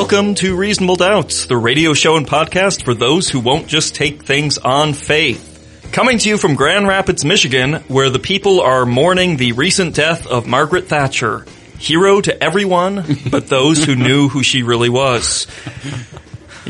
Welcome to Reasonable Doubts, the radio show and podcast for those who won't just take things on faith. Coming to you from Grand Rapids, Michigan, where the people are mourning the recent death of Margaret Thatcher. Hero to everyone but those who knew who she really was.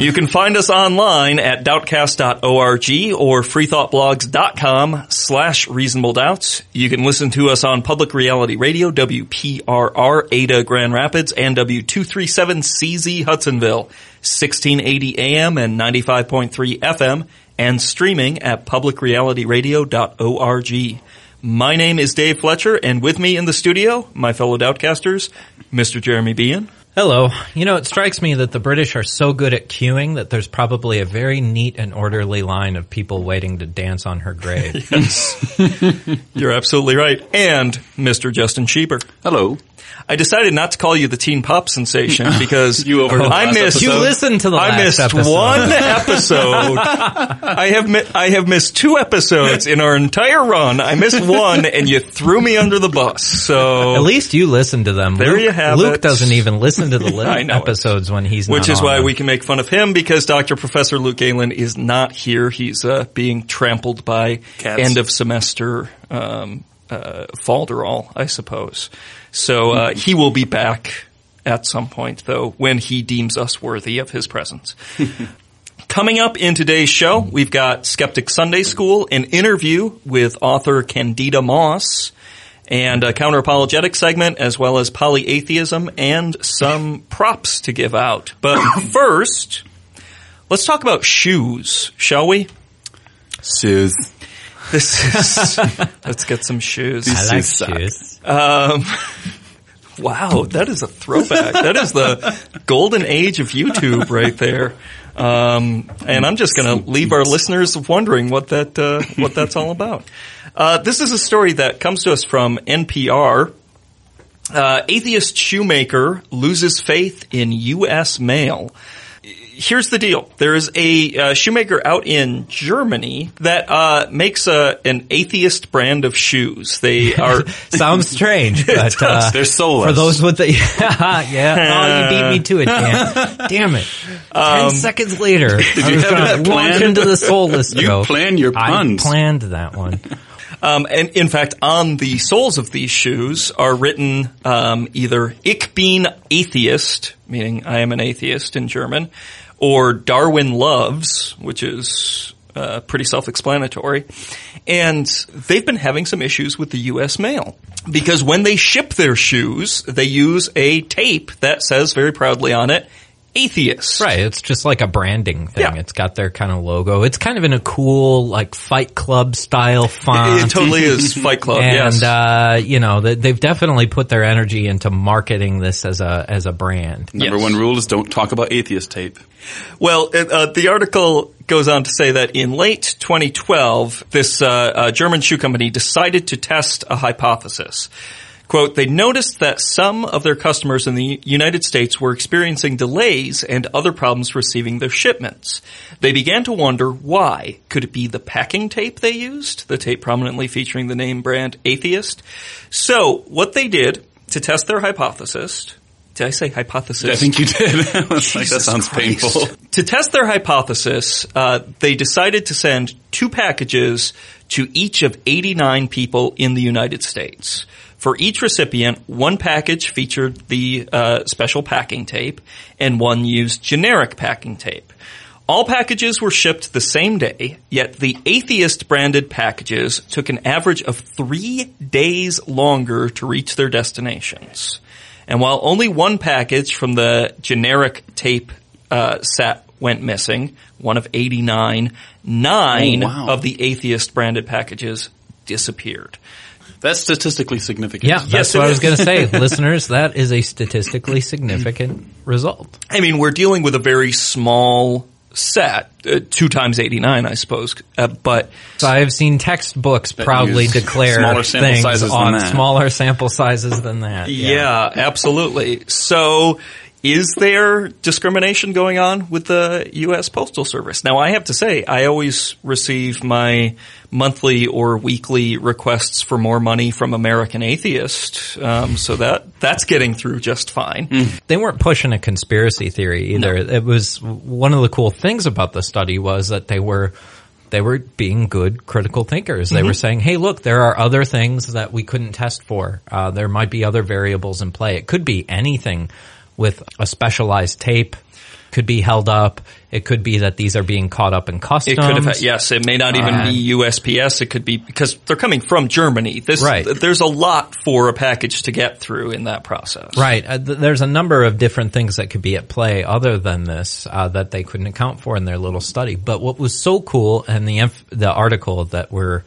You can find us online at doubtcast.org or freethoughtblogs.com slash reasonable doubts. You can listen to us on Public Reality Radio, WPRR, Ada, Grand Rapids, and W237CZ, Hudsonville, 1680 AM and 95.3 FM, and streaming at publicrealityradio.org. My name is Dave Fletcher, and with me in the studio, my fellow Doubtcasters, Mr. Jeremy Bean. Hello. You know, it strikes me that the British are so good at queuing that there's probably a very neat and orderly line of people waiting to dance on her grave. You're absolutely right. And Mr. Justin Schieber. Hello. I decided not to call you the teen pop sensation because You overheard the I last missed. you listened to the I missed episode. one episode. I have mi- I have missed two episodes in our entire run. I missed one, and you threw me under the bus. So At least you listened to them. There Luke, you have it. Luke it. doesn't even listen to the li- I it. episodes when he's which not is on why them. we can make fun of him because Dr. Professor Luke Galen is not here. He's uh, being trampled by Cats. end of semester um, uh, falderall, I suppose. So uh, he will be back at some point, though, when he deems us worthy of his presence. Coming up in today's show, we've got Skeptic Sunday School, an interview with author Candida Moss, and a counter-apologetic segment, as well as polyatheism and some props to give out. But first, let's talk about shoes, shall we? Shoes. This is, let's get some shoes. I like Shoes suck. shoes. Wow, that is a throwback. that is the golden age of YouTube right there. Um, and I'm just going to leave our listeners wondering what that uh, what that's all about. Uh, this is a story that comes to us from NPR. Uh, atheist shoemaker loses faith in U.S. mail. Here's the deal. There is a uh, shoemaker out in Germany that uh, makes a, an atheist brand of shoes. They are Sounds strange, but uh, They're soulless. for those with the yeah, oh, you beat me to it. Dan. Damn it! Ten Um, seconds later, I was have that planned? into the soulless. You plan your puns. I planned that one. Um, and in fact, on the soles of these shoes are written um, either "Ich bin Atheist," meaning I am an atheist in German, or "Darwin loves," which is uh, pretty self-explanatory. And they've been having some issues with the U.S. mail because when they ship their shoes, they use a tape that says very proudly on it "Atheist." Right, it's just like a branding thing. Yeah. It's got their kind of logo. It's kind of in a cool, like Fight Club style font. It totally is Fight Club. Yes. And yes. uh, you know they- they've definitely put their energy into marketing this as a as a brand. Number Yes. one rule is don't talk about atheist tape. Well, it, uh, the article goes on to say that in late 2012, this uh, uh, German shoe company decided to test a hypothesis. Quote, they noticed that some of their customers in the United States were experiencing delays and other problems receiving their shipments. They began to wonder why. Could it be the packing tape they used? The tape prominently featuring the name brand Atheist? So, what they did to test their hypothesis, did I say hypothesis? I think you did. Like, that sounds Christ. painful. To test their hypothesis, uh, they decided to send two packages to each of 89 people in the United States. For each recipient, one package featured the uh, special packing tape, and one used generic packing tape. All packages were shipped the same day, yet the atheist branded packages took an average of three days longer to reach their destinations. And while only one package from the generic tape uh, set went missing, one of 89, nine Oh, wow. of the atheist branded packages disappeared. That's statistically significant. Yeah, that's Yes, what I was going to say, listeners. That is a statistically significant result. I mean, we're dealing with a very small set, uh, two times 89, I suppose. Uh, but So I have seen textbooks proudly declare smaller things on smaller sample sizes than that. yeah, absolutely. So is there discrimination going on with the U.S. Postal Service? Now, I have to say, I always receive my monthly or weekly requests for more money from American Atheist, um, so that that's getting through just fine. They weren't pushing a conspiracy theory either. It was one of the cool things about the study was that they were they were being good critical thinkers. They were saying, "Hey, look, there are other things that we couldn't test for. Uh, there might be other variables in play. It could be anything with a specialized tape." Could be held up. It could be that these are being caught up in customs. It could have, yes, it may not even be USPS. It could be because they're coming from Germany. This, Right. There's a lot for a package to get through in that process. Right. Uh, th- there's a number of different things that could be at play other than this uh, that they couldn't account for in their little study. But what was so cool, and the the article that we're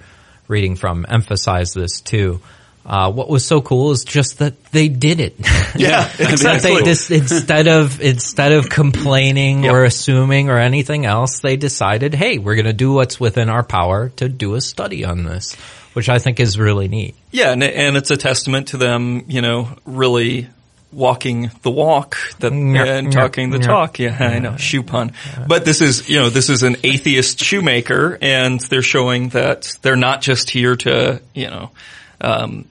reading from emphasized this too. Uh, what was so cool is just that they did it. Yeah, exactly. they just instead of instead of complaining Yep. or assuming or anything else, they decided, hey, we're going to do what's within our power to do a study on this, which I think is really neat. Yeah, and, and it's a testament to them, you know, really walking the walk that and talking the talk. Yeah, I know, shoe pun. But this is, you know, this is an atheist shoemaker, and they're showing that they're not just here to, you know, um,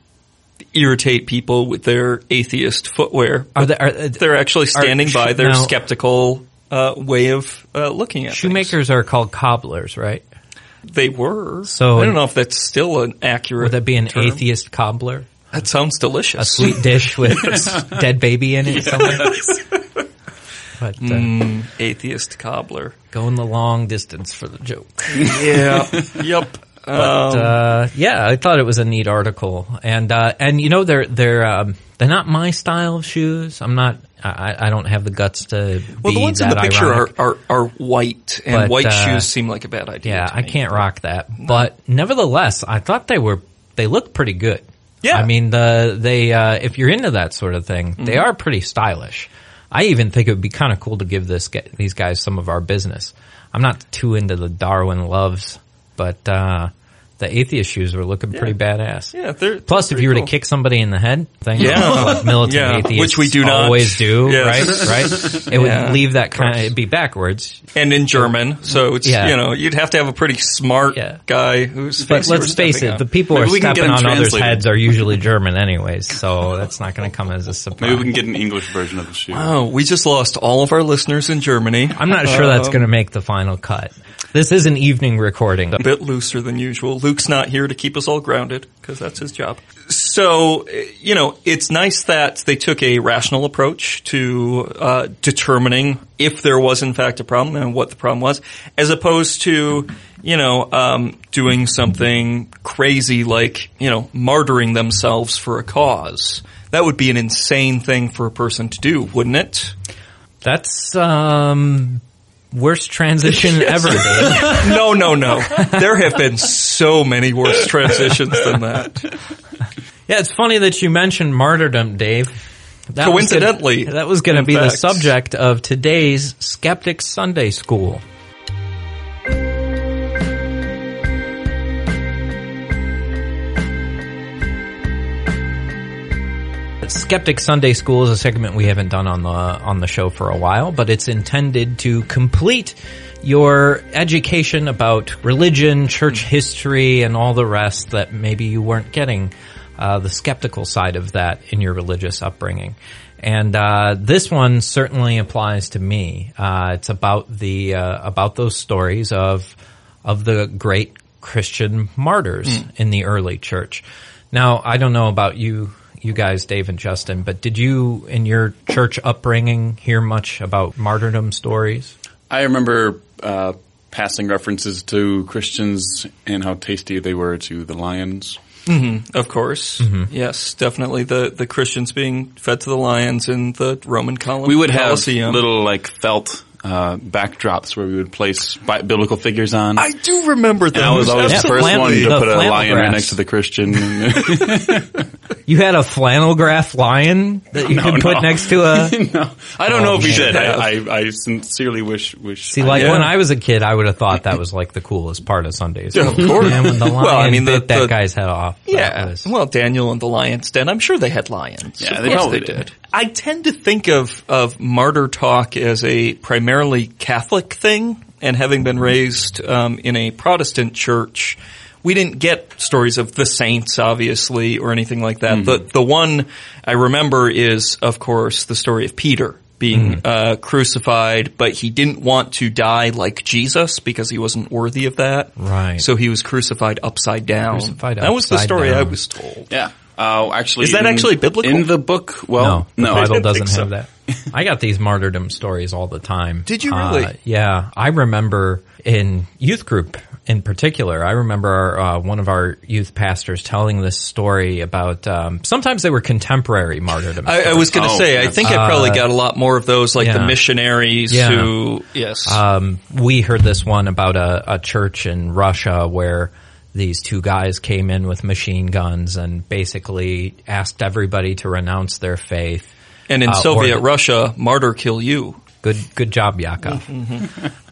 irritate people with their atheist footwear. Are there, are, They're actually standing sh- by their now- skeptical uh, way of uh, looking at things. shoemakers are called cobblers, right? They were. So- I don't know if that's still an accurate. Would that be an term. atheist cobbler? That sounds delicious. A sweet dish with dead baby in it somewhere? But uh, Mm, atheist cobbler. going the long distance for the joke. Yeah. yep. But Um, uh, yeah, I thought it was a neat article, and uh, and you know they're they're um, they're not my style of shoes. I'm not. I, I don't have the guts to well, be the ones that in the picture are, are, are white, and But, white uh, shoes seem like a bad idea. Yeah, I can't rock that. But nevertheless, I thought they were they looked pretty good. Yeah. I mean the they uh, if you're into that sort of thing, they Mm-hmm. are pretty stylish. I even think it would be kind of cool to give this these guys some of our business. I'm not too into the Darwin loves, but uh, the atheist shoes were looking pretty badass. Yeah, they're Plus, they're if you were pretty to kick somebody in the head, thing Yeah. like militant Yeah, atheists, which we do not. always do, Yes. right? Right? It would leave that kind of it'd be backwards. and in German, so it's Yeah. you know you'd have to have a pretty smart Yeah. guy who's. But let's face it, the people who Maybe are we can get stepping them on others' heads are usually German anyways, so that's not going to come as a surprise. Maybe we can get an English version of the shoe. Oh, we just lost all of our listeners in Germany. I'm not sure that's Um, going to make the final cut. This is an evening recording. a bit looser than usual. Luke's not here to keep us all grounded because that's his job. So, you know, it's nice that they took a rational approach to uh, determining if there was in fact a problem and what the problem was, as opposed to, you know, um, doing something crazy like, you know, martyring themselves for a cause. That would be an insane thing for a person to do, wouldn't it? That's um worst transition ever. No, no, no. There have been so many worse transitions than that. Yeah, it's funny that you mentioned martyrdom, Dave. That was gonna- Coincidentally, that was going to be the subject of today's Skeptic Sunday School. Skeptic Sunday School is a segment we haven't done on the on the show for a while, but it's intended to complete your education about religion, church history, and all the rest that maybe you weren't getting uh, the skeptical side of that in your religious upbringing. And uh, this one certainly applies to me. Uh, it's about the uh, about those stories of of the great Christian martyrs in the early church. Now, I don't know about you, you guys, Dave and Justin, but did you, in your church upbringing, hear much about martyrdom stories? I remember uh, passing references to Christians and how tasty they were to the lions. Of course. Mm-hmm. Yes, definitely the, the Christians being fed to the lions in the Roman Colosseum. We would have little like felt uh, backdrops where we would place bi- biblical figures on. I do remember and I was always Yeah, the first flannel- one to the put a flannel lion right graphs. next to the Christian. You had a flannel graph lion that you No, could put no. next to a. no, I don't Oh, know if he did. I, I, I sincerely wish wish. See, like Yeah. when I was a kid, I would have thought that was like the coolest part of Sundays. Yeah, of course. And when the lion Well, I mean, the- bit that the- guy's head off. that Yeah. was- Well, Daniel and the Lion's Den. I'm sure they had lions. Yeah, Of they course probably they did. did. I tend to think of, of martyr talk as a primarily Catholic thing, and having been raised um, in a Protestant church, we didn't get stories of the saints, obviously, or anything like that. The the one I remember is, of course, the story of Peter being uh, crucified, but he didn't want to die like Jesus because he wasn't worthy of that. Right. So he was crucified upside down. Crucified that was the upside story I was told. Yeah. Uh, actually, Is that in- actually biblical? in the book? Well, no, no, the I Bible don't doesn't so. have that. I got these martyrdom stories all the time. Did you Uh, really? yeah, I remember in youth group in particular. I remember our, uh, one of our youth pastors telling this story about. Um, sometimes they were contemporary martyrdom. I, I was going to Oh, say, I that's- think I probably got a lot more of those, like the missionaries Yeah. who, yes. Um, we heard this one about a, a church in Russia where these two guys came in with machine guns and basically asked everybody to renounce their faith. and in uh, Soviet or- Russia, martyr kill you. Good, good job, Yakov.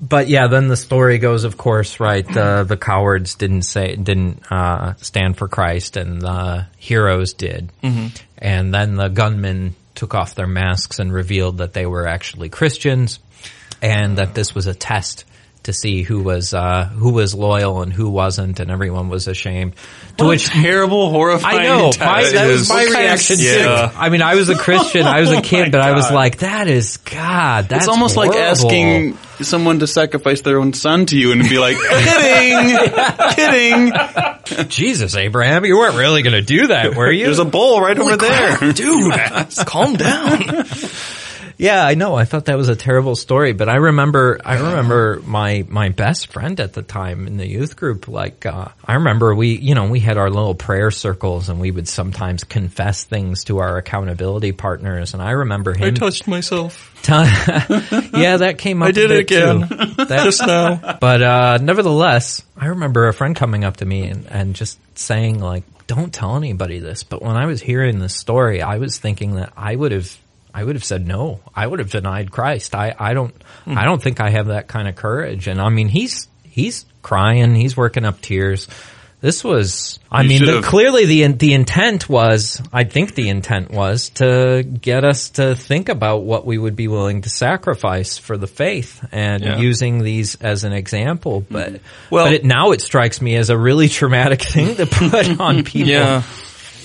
but yeah, then the story goes, of course, right? The the cowards didn't say didn't uh, stand for Christ, and the heroes did. And then the gunmen took off their masks and revealed that they were actually Christians, and that this was a test to see who was uh, who was loyal and who wasn't, and everyone was ashamed. To What which a terrible, horrifying. I know. My, test. that was my What kind of reaction sick- too. Yeah. I mean, I was a Christian. I was a Oh kid, my but I was like, that is God. That's It's almost like asking someone to sacrifice their own son to you and be like, kidding, kidding. Jesus, Abraham, you weren't really going to do that, were you? There's a bowl right over there. Dude, calm down. Yeah, I know. I thought that was a terrible story, but I remember, I remember my my best friend at the time in the youth group. Like, uh, I remember we, you know, we had our little prayer circles, and we would sometimes confess things to our accountability partners. And I remember him. I touched myself t- yeah, that came up. I did it again. too. That- just now. But uh, nevertheless, I remember a friend coming up to me and, and just saying like, "Don't tell anybody this." But when I was hearing this story, I was thinking that I would have, I would have said no. I would have denied Christ. I, I don't, Hmm. I don't think I have that kind of courage. And I mean, he's he's crying, he's working up tears. This was, I You mean, the, clearly the the intent was, I think the intent was to get us to think about what we would be willing to sacrifice for the faith, and Yeah. using these as an example. But Well- but it, now it strikes me as a really traumatic thing to put on people. Yeah.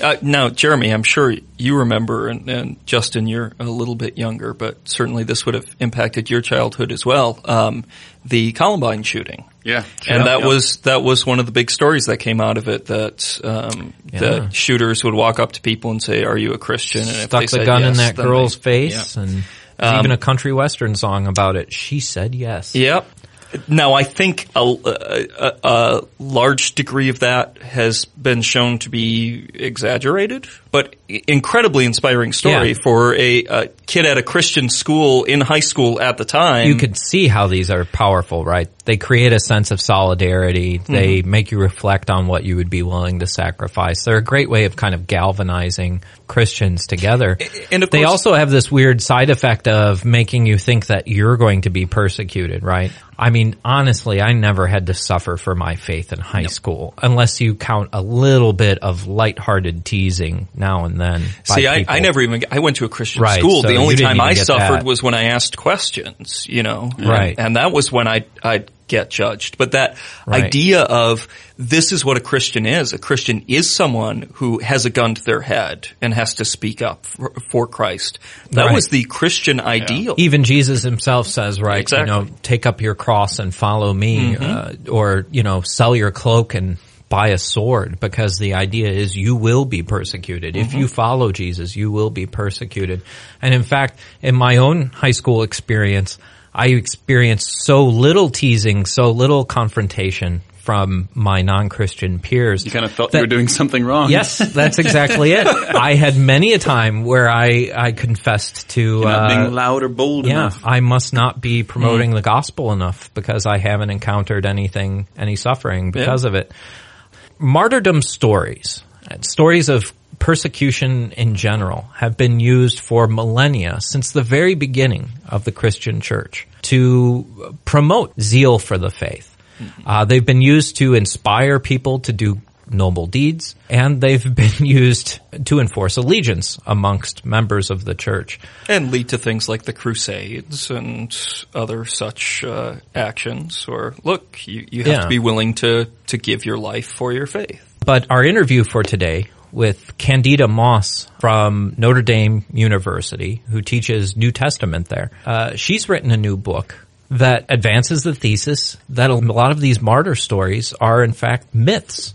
Uh, now, Jeremy, I'm sure you remember, and, and Justin, you're a little bit younger, but certainly this would have impacted your childhood as well. Um, the Columbine shooting. Yeah. And that Yeah. was that was one of the big stories that came out of it. That um, Yeah. the shooters would walk up to people and say, "Are you a Christian?" And if Stuck they the said gun in that girl's they- face, yeah. and there's Um, even a country western song about it. She said yes. Yep. Now, I think a, a, a, large degree of that has been shown to be exaggerated, but incredibly inspiring story Yeah. for a, a kid at a Christian school in high school at the time. you could see how these are powerful, right? They create a sense of solidarity. They Mm-hmm. make you reflect on what you would be willing to sacrifice. They're a great way of kind of galvanizing Christians together. and they also have this weird side effect of making you think that you're going to be persecuted, right? I mean, honestly, I never had to suffer for my faith in high school, unless you count a little bit of lighthearted teasing now and then. See, I. I never even, I went to a Christian Right, school. so the only time I suffered that. was when I asked questions, you know. Right. And, and that was when I, I'd get judged. But that Right. idea of this is what a Christian is. A Christian is someone who has a gun to their head and has to speak up for, for Christ. That Right. was the Christian ideal. Even Jesus himself says, right, Exactly. you know, take up your cross and follow me, uh, or, you know, sell your cloak and buy a sword because the idea is you will be persecuted. If you follow Jesus, you will be persecuted. And in fact, in my own high school experience, I experienced so little teasing, so little confrontation from my non-Christian peers. You kind of felt that- you were doing something wrong. Yes, that's exactly it. I had many a time where I, I confessed to, uh, being loud or bold yeah, enough. I must not be promoting the gospel enough because I haven't encountered anything, any suffering because of it. Martyrdom stories, uh, stories of persecution in general have been used for millennia since the very beginning of the Christian church to promote zeal for the faith. Uh, they've been used to inspire people to do noble deeds, and they've been used to enforce allegiance amongst members of the church. And lead to things like the Crusades and other such uh, actions. Or look, you, you have Yeah. to be willing to, to give your life for your faith. But our interview for today with Candida Moss from Notre Dame University, who teaches New Testament there, uh, she's written a new book that advances the thesis that a lot of these martyr stories are in fact myths.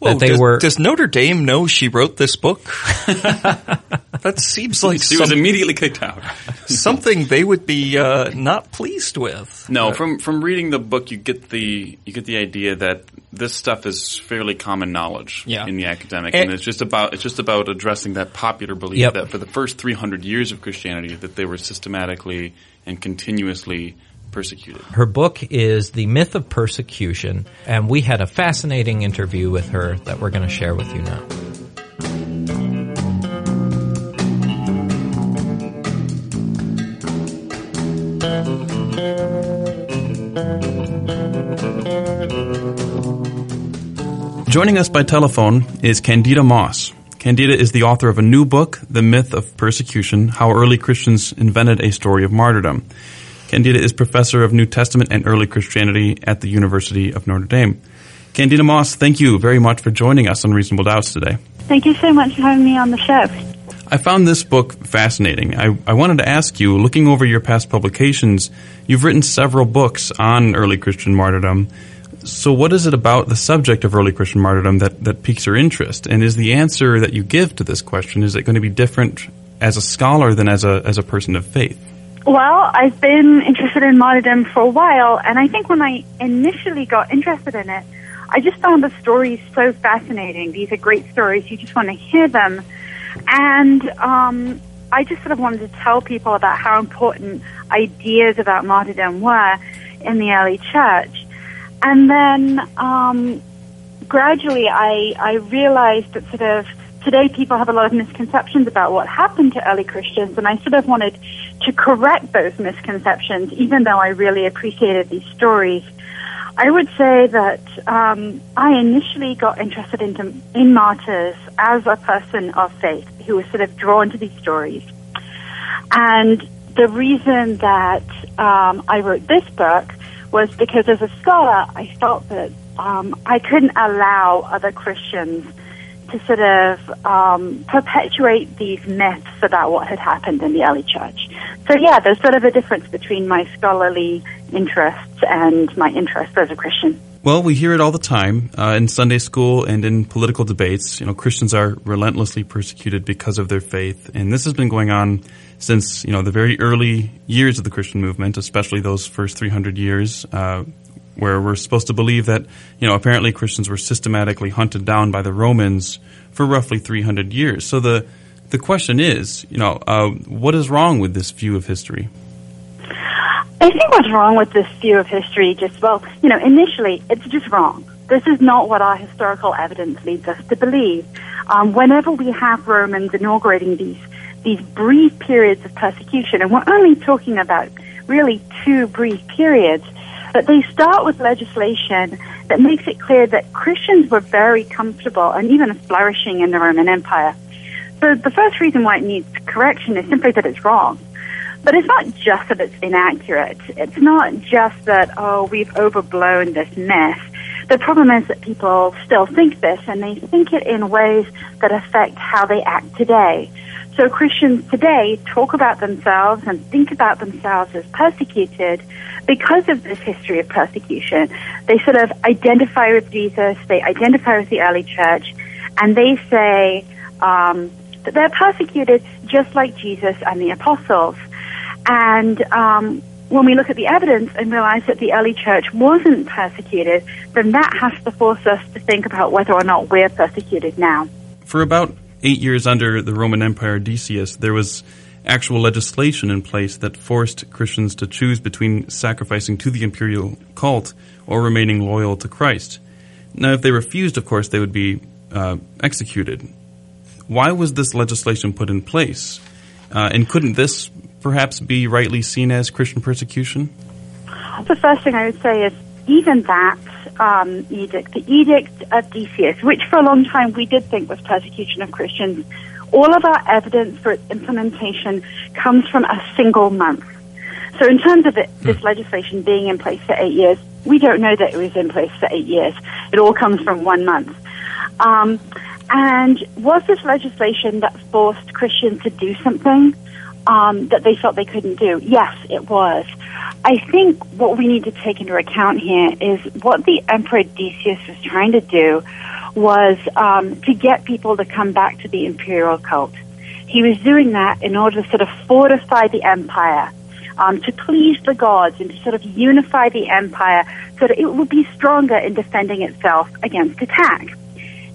Well, that they does, were does Notre Dame know she wrote this book? that seems like She was immediately kicked out. something they would be uh, not pleased with. No, from from reading the book, you get the you get the idea that this stuff is fairly common knowledge Yeah. in the academic, And- and, it's just about it's just about addressing that popular belief Yep. that for the first 300 years of Christianity that they were systematically and continuously persecuted. Her book is The Myth of Persecution, and we had a fascinating interview with her that we're going to share with you now. Joining us by telephone is Candida Moss. Candida is the author of a new book, The Myth of Persecution: How Early Christians Invented a Story of Martyrdom. Candida is professor of New Testament and Early Christianity at the University of Notre Dame. Candida Moss, thank you very much for joining us on Reasonable Doubts today. Thank you so much for having me on the show. I found this book fascinating. I, I wanted to ask you, looking over your past publications, you've written several books on early Christian martyrdom. So what is it about the subject of early Christian martyrdom that, that piques your interest? And is the answer that you give to this question, is it going to be different as a scholar than as a, as a person of faith? Well, I've been interested in martyrdom for a while, and I think when I initially got interested in it, I just found the stories so fascinating. These are great stories. You just want to hear them. And um, I just sort of wanted to tell people about how important ideas about martyrdom were in the early church. And then um, gradually I, I realized that sort of today people have a lot of misconceptions about what happened to early Christians, and I sort of wanted to correct those misconceptions, even though I really appreciated these stories. I would say that um, I initially got interested into, in martyrs as a person of faith who was sort of drawn to these stories. And the reason that um, I wrote this book was because as a scholar, I felt that um, I couldn't allow other Christians to sort of um, perpetuate these myths about what had happened in the early church. So yeah, there's sort of a difference between my scholarly interests and my interests as a Christian. Well, we hear it all the time uh, in Sunday school and in political debates. You know, Christians are relentlessly persecuted because of their faith, and this has been going on since you know the very early years of the Christian movement, especially those first 300 years, uh, where we're supposed to believe that you know apparently Christians were systematically hunted down by the Romans for roughly 300 years. So the the question is, you know, uh, what is wrong with this view of history? I think what's wrong with this view of history, just well, you know, initially it's just wrong. This is not what our historical evidence leads us to believe. Um, whenever we have Romans inaugurating these these brief periods of persecution, and we're only talking about really two brief periods, but they start with legislation that makes it clear that Christians were very comfortable and even flourishing in the Roman Empire. So the first reason why it needs correction is simply that it's wrong. But it's not just that it's inaccurate. It's not just that, oh, we've overblown this myth. The problem is that people still think this and they think it in ways that affect how they act today. So Christians today talk about themselves and think about themselves as persecuted because of this history of persecution. They sort of identify with Jesus, they identify with the early church, and they say um, that they're persecuted just like Jesus and the apostles. And um, when we look at the evidence and realize that the early church wasn't persecuted, then that has to force us to think about whether or not we're persecuted now. For about eight years under the Roman Empire Decius, there was actual legislation in place that forced Christians to choose between sacrificing to the imperial cult or remaining loyal to Christ. Now, if they refused, of course, they would be uh, executed. Why was this legislation put in place? Uh, and couldn't this perhaps be rightly seen as Christian persecution? The first thing I would say is even that um, edict, the Edict of Decius, which for a long time we did think was persecution of Christians, all of our evidence for its implementation comes from a single month. So in terms of it, this legislation being in place for eight years, we don't know that it was in place for eight years. It all comes from one month. Um, and was this legislation that forced Christians to do something um, that they felt they couldn't do? Yes, it was. I think what we need to take into account here is what the Emperor Decius was trying to do was um, to get people to come back to the imperial cult. He was doing that in order to sort of fortify the empire, um, to please the gods, and to sort of unify the empire so that it would be stronger in defending itself against attack.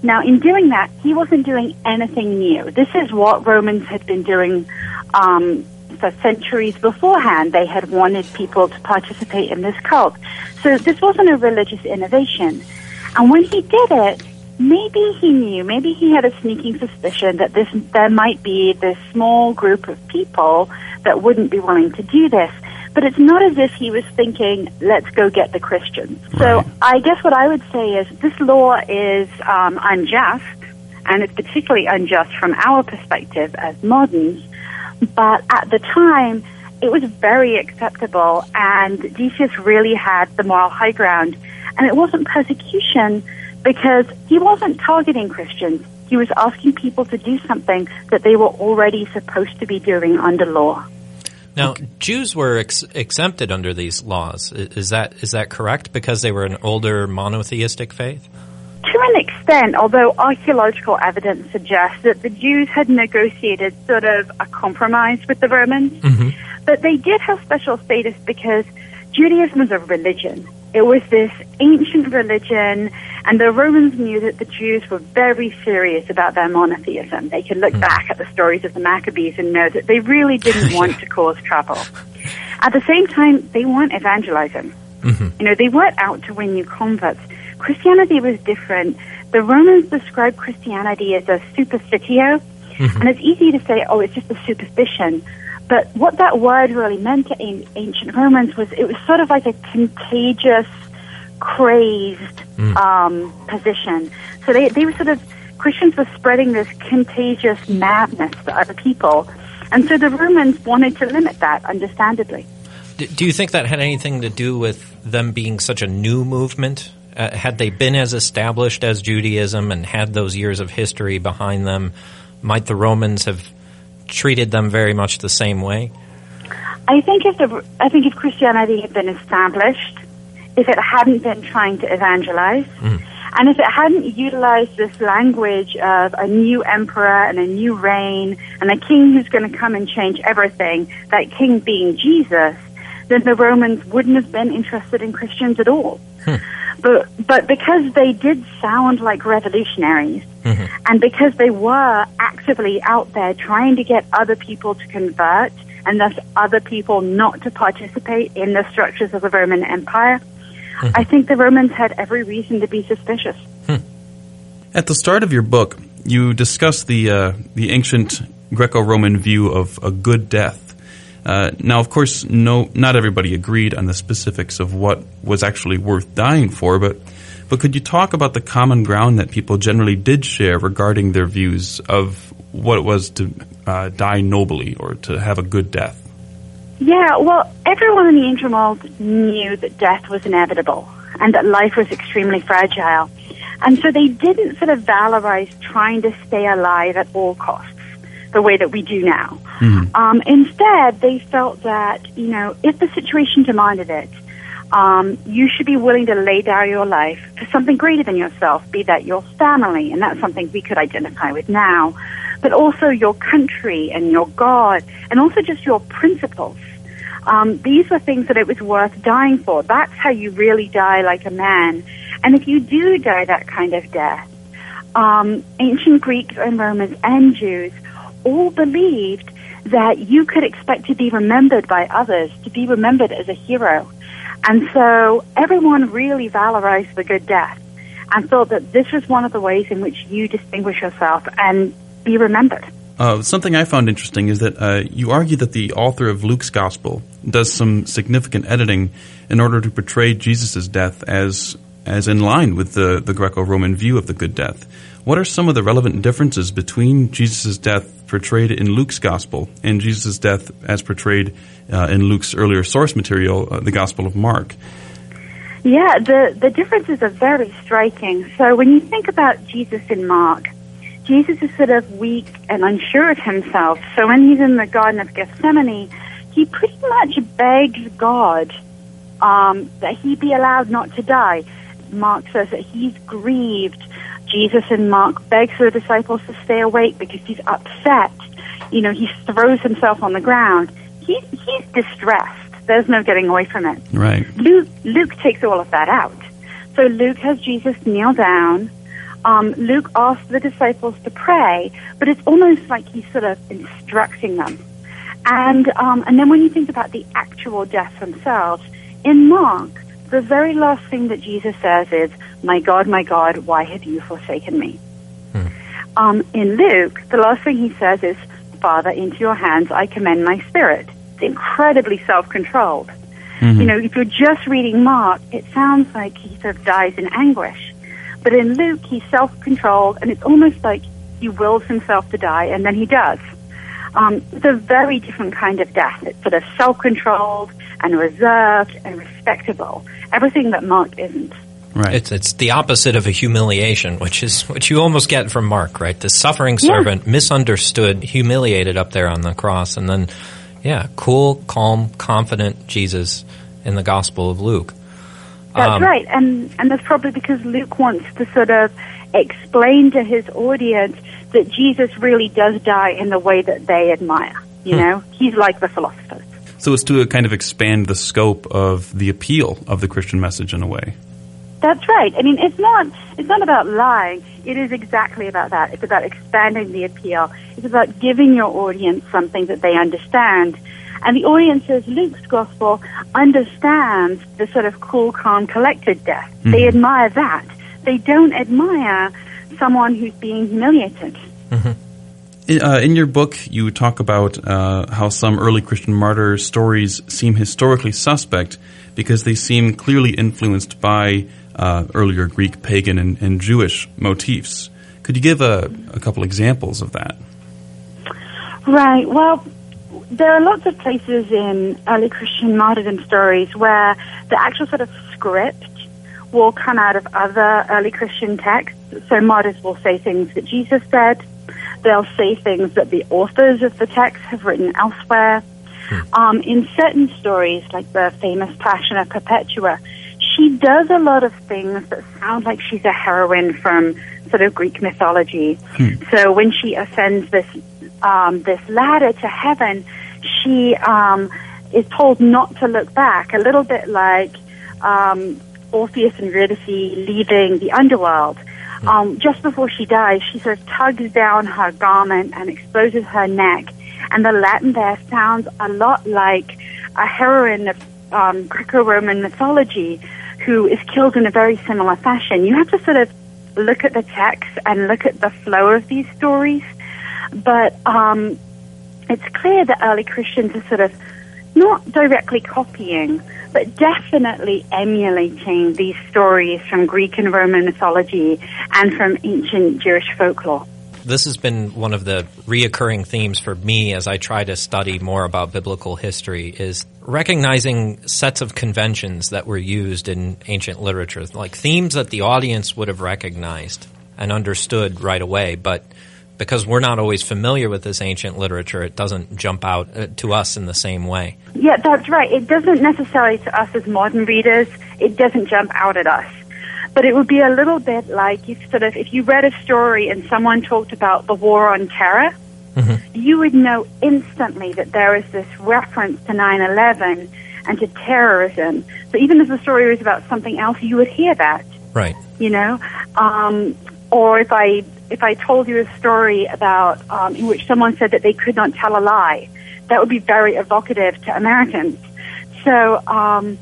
Now, in doing that, he wasn't doing anything new. This is what Romans had been doing um, for centuries beforehand. They had wanted people to participate in this cult. So this wasn't a religious innovation. And when he did it, maybe he knew, maybe he had a sneaking suspicion that this there might be this small group of people that wouldn't be willing to do this. But it's not as if he was thinking, let's go get the Christians. So I guess what I would say is this law is um, unjust, and it's particularly unjust from our perspective as moderns. But at the time, it was very acceptable, and Decius really had the moral high ground. And it wasn't persecution because he wasn't targeting Christians. He was asking people to do something that they were already supposed to be doing under law. Now, Jews were ex- exempted under these laws. Is that is that correct? Because they were an older monotheistic faith. To an extent, although archaeological evidence suggests that the Jews had negotiated sort of a compromise with the Romans, mm-hmm. but they did have special status because Judaism was a religion. It was this ancient religion, and the Romans knew that the Jews were very serious about their monotheism. They could look hmm. back at the stories of the Maccabees and know that they really didn't want to cause trouble. At the same time, they weren't evangelizing. Mm-hmm. You know, they weren't out to win new converts. Christianity was different. The Romans described Christianity as a superstitio, mm-hmm. and it's easy to say, oh, it's just a superstition. But what that word really meant to an- ancient Romans was it was sort of like a contagious, crazed um, position. So they, they were sort of, Christians were spreading this contagious madness to other people. And so the Romans wanted to limit that, understandably. Do you think that had anything to do with them being such a new movement? Uh, had they been as established as Judaism and had those years of history behind them, might the Romans have treated them very much the same way? I think if the I think if Christianity had been established, if it hadn't been trying to evangelize, hmm. and if it hadn't utilized this language of a new emperor and a new reign and a king who's going to come and change everything, that king being Jesus, then the Romans wouldn't have been interested in Christians at all. Hmm. But but because they did sound like revolutionaries, and because they were actively out there trying to get other people to convert, and thus other people not to participate in the structures of the Roman Empire, I think the Romans had every reason to be suspicious. At the start of your book, you discuss the uh, the ancient Greco-Roman view of a good death. Uh, now, of course, no, not everybody agreed on the specifics of what was actually worth dying for, but but could you talk about the common ground that people generally did share regarding their views of what it was to uh, die nobly or to have a good death? Yeah, well, everyone in the ancient world knew that death was inevitable and that life was extremely fragile. And so they didn't sort of valorize trying to stay alive at all costs the way that we do now. Um, instead, they felt that, you know, if the situation demanded it, um, you should be willing to lay down your life for something greater than yourself, be that your family, and that's something we could identify with now, but also your country and your God, and also just your principles. Um, these were things that it was worth dying for. That's how you really die like a man. And if you do die that kind of death, um, ancient Greeks and Romans and Jews all believed that you could expect to be remembered by others, to be remembered as a hero. And so everyone really valorized the good death and thought that this was one of the ways in which you distinguish yourself and be remembered. Uh, something I found interesting is that uh, you argue that the author of Luke's gospel does some significant editing in order to portray Jesus' death as as in line with the, the Greco-Roman view of the good death. What are some of the relevant differences between Jesus' death portrayed in Luke's gospel and Jesus' death as portrayed uh, in Luke's earlier source material, uh, the Gospel of Mark? Yeah, the, the differences are very striking. So when you think about Jesus in Mark, Jesus is sort of weak and unsure of himself. So when he's in the Garden of Gethsemane, he pretty much begs God um, that he be allowed not to die. Mark says that he's grieved. Jesus in Mark begs the disciples to stay awake because he's upset. You know, he throws himself on the ground. He's, he's distressed. There's no getting away from it. Right. Luke, Luke takes all of that out. So Luke has Jesus kneel down. Um, Luke asks the disciples to pray, but it's almost like he's sort of instructing them. And um, and then when you think about the actual deaths themselves, in Mark, the very last thing that Jesus says is, My God, my God, why have you forsaken me? Hmm. Um, in Luke, the last thing he says is, Father, into your hands I commend my spirit. It's incredibly self controlled. Mm-hmm. You know, if you're just reading Mark, it sounds like he sort of dies in anguish. But in Luke, he's self controlled, and it's almost like he wills himself to die, and then he does. Um, it's a very different kind of death. It's sort of self controlled and reserved and respectable. Everything that Mark isn't. Right. It's it's the opposite of a humiliation, which is what you almost get from Mark, right? The suffering Yeah. servant, misunderstood, humiliated up there on the cross, and then, yeah, cool, calm, confident Jesus in the Gospel of Luke. That's Um, right, and and that's probably because Luke wants to sort of explain to his audience that Jesus really does die in the way that they admire. You know, he's like the philosophers. so it's to kind of expand the scope of the appeal of the Christian message in a way. That's right. I mean, it's not it's not about lying. It is exactly about that. It's about expanding the appeal. It's about giving your audience something that they understand. And the audience's Luke's gospel understands the sort of cool, calm, collected death. They admire that. They don't admire someone who's being humiliated. In, uh, in your book, you talk about uh, how some early Christian martyr stories seem historically suspect because they seem clearly influenced by uh, earlier Greek, pagan, and, and Jewish motifs. Could you give a, a couple examples of that? Right. Well, there are lots of places in early Christian martyrdom stories where the actual sort of script will come out of other early Christian texts. So martyrs will say things that Jesus said. They'll say things that the authors of the text have written elsewhere. Um, in certain stories, like the famous Passion of Perpetua, she does a lot of things that sound like she's a heroine from sort of Greek mythology. So when she ascends this um, this ladder to heaven, she um, is told not to look back, a little bit like um, Orpheus and Eurydice leaving the underworld. Um, just before she dies, she sort of tugs down her garment and exposes her neck, and the Latin there sounds a lot like a heroine of um, Greco-Roman mythology who is killed in a very similar fashion. You have to sort of look at the text and look at the flow of these stories, but um, it's clear that early Christians are sort of not directly copying, but definitely emulating these stories from Greek and Roman mythology and from ancient Jewish folklore. This has been one of the reoccurring themes for me as I try to study more about biblical history is recognizing sets of conventions that were used in ancient literature, like themes that the audience would have recognized and understood right away, but because we're not always familiar with this ancient literature, it doesn't jump out uh, to us in the same way. Yeah, that's right. It doesn't necessarily to us as modern readers, it doesn't jump out at us. But it would be a little bit like if sort of if you read a story and someone talked about the war on terror, you would know instantly that there is this reference to 9/11 and to terrorism. So even if the story was about something else, you would hear that Right. you know um, or if i if i told you a story about um, in which someone said that they could not tell a lie that would be very evocative to americans so um,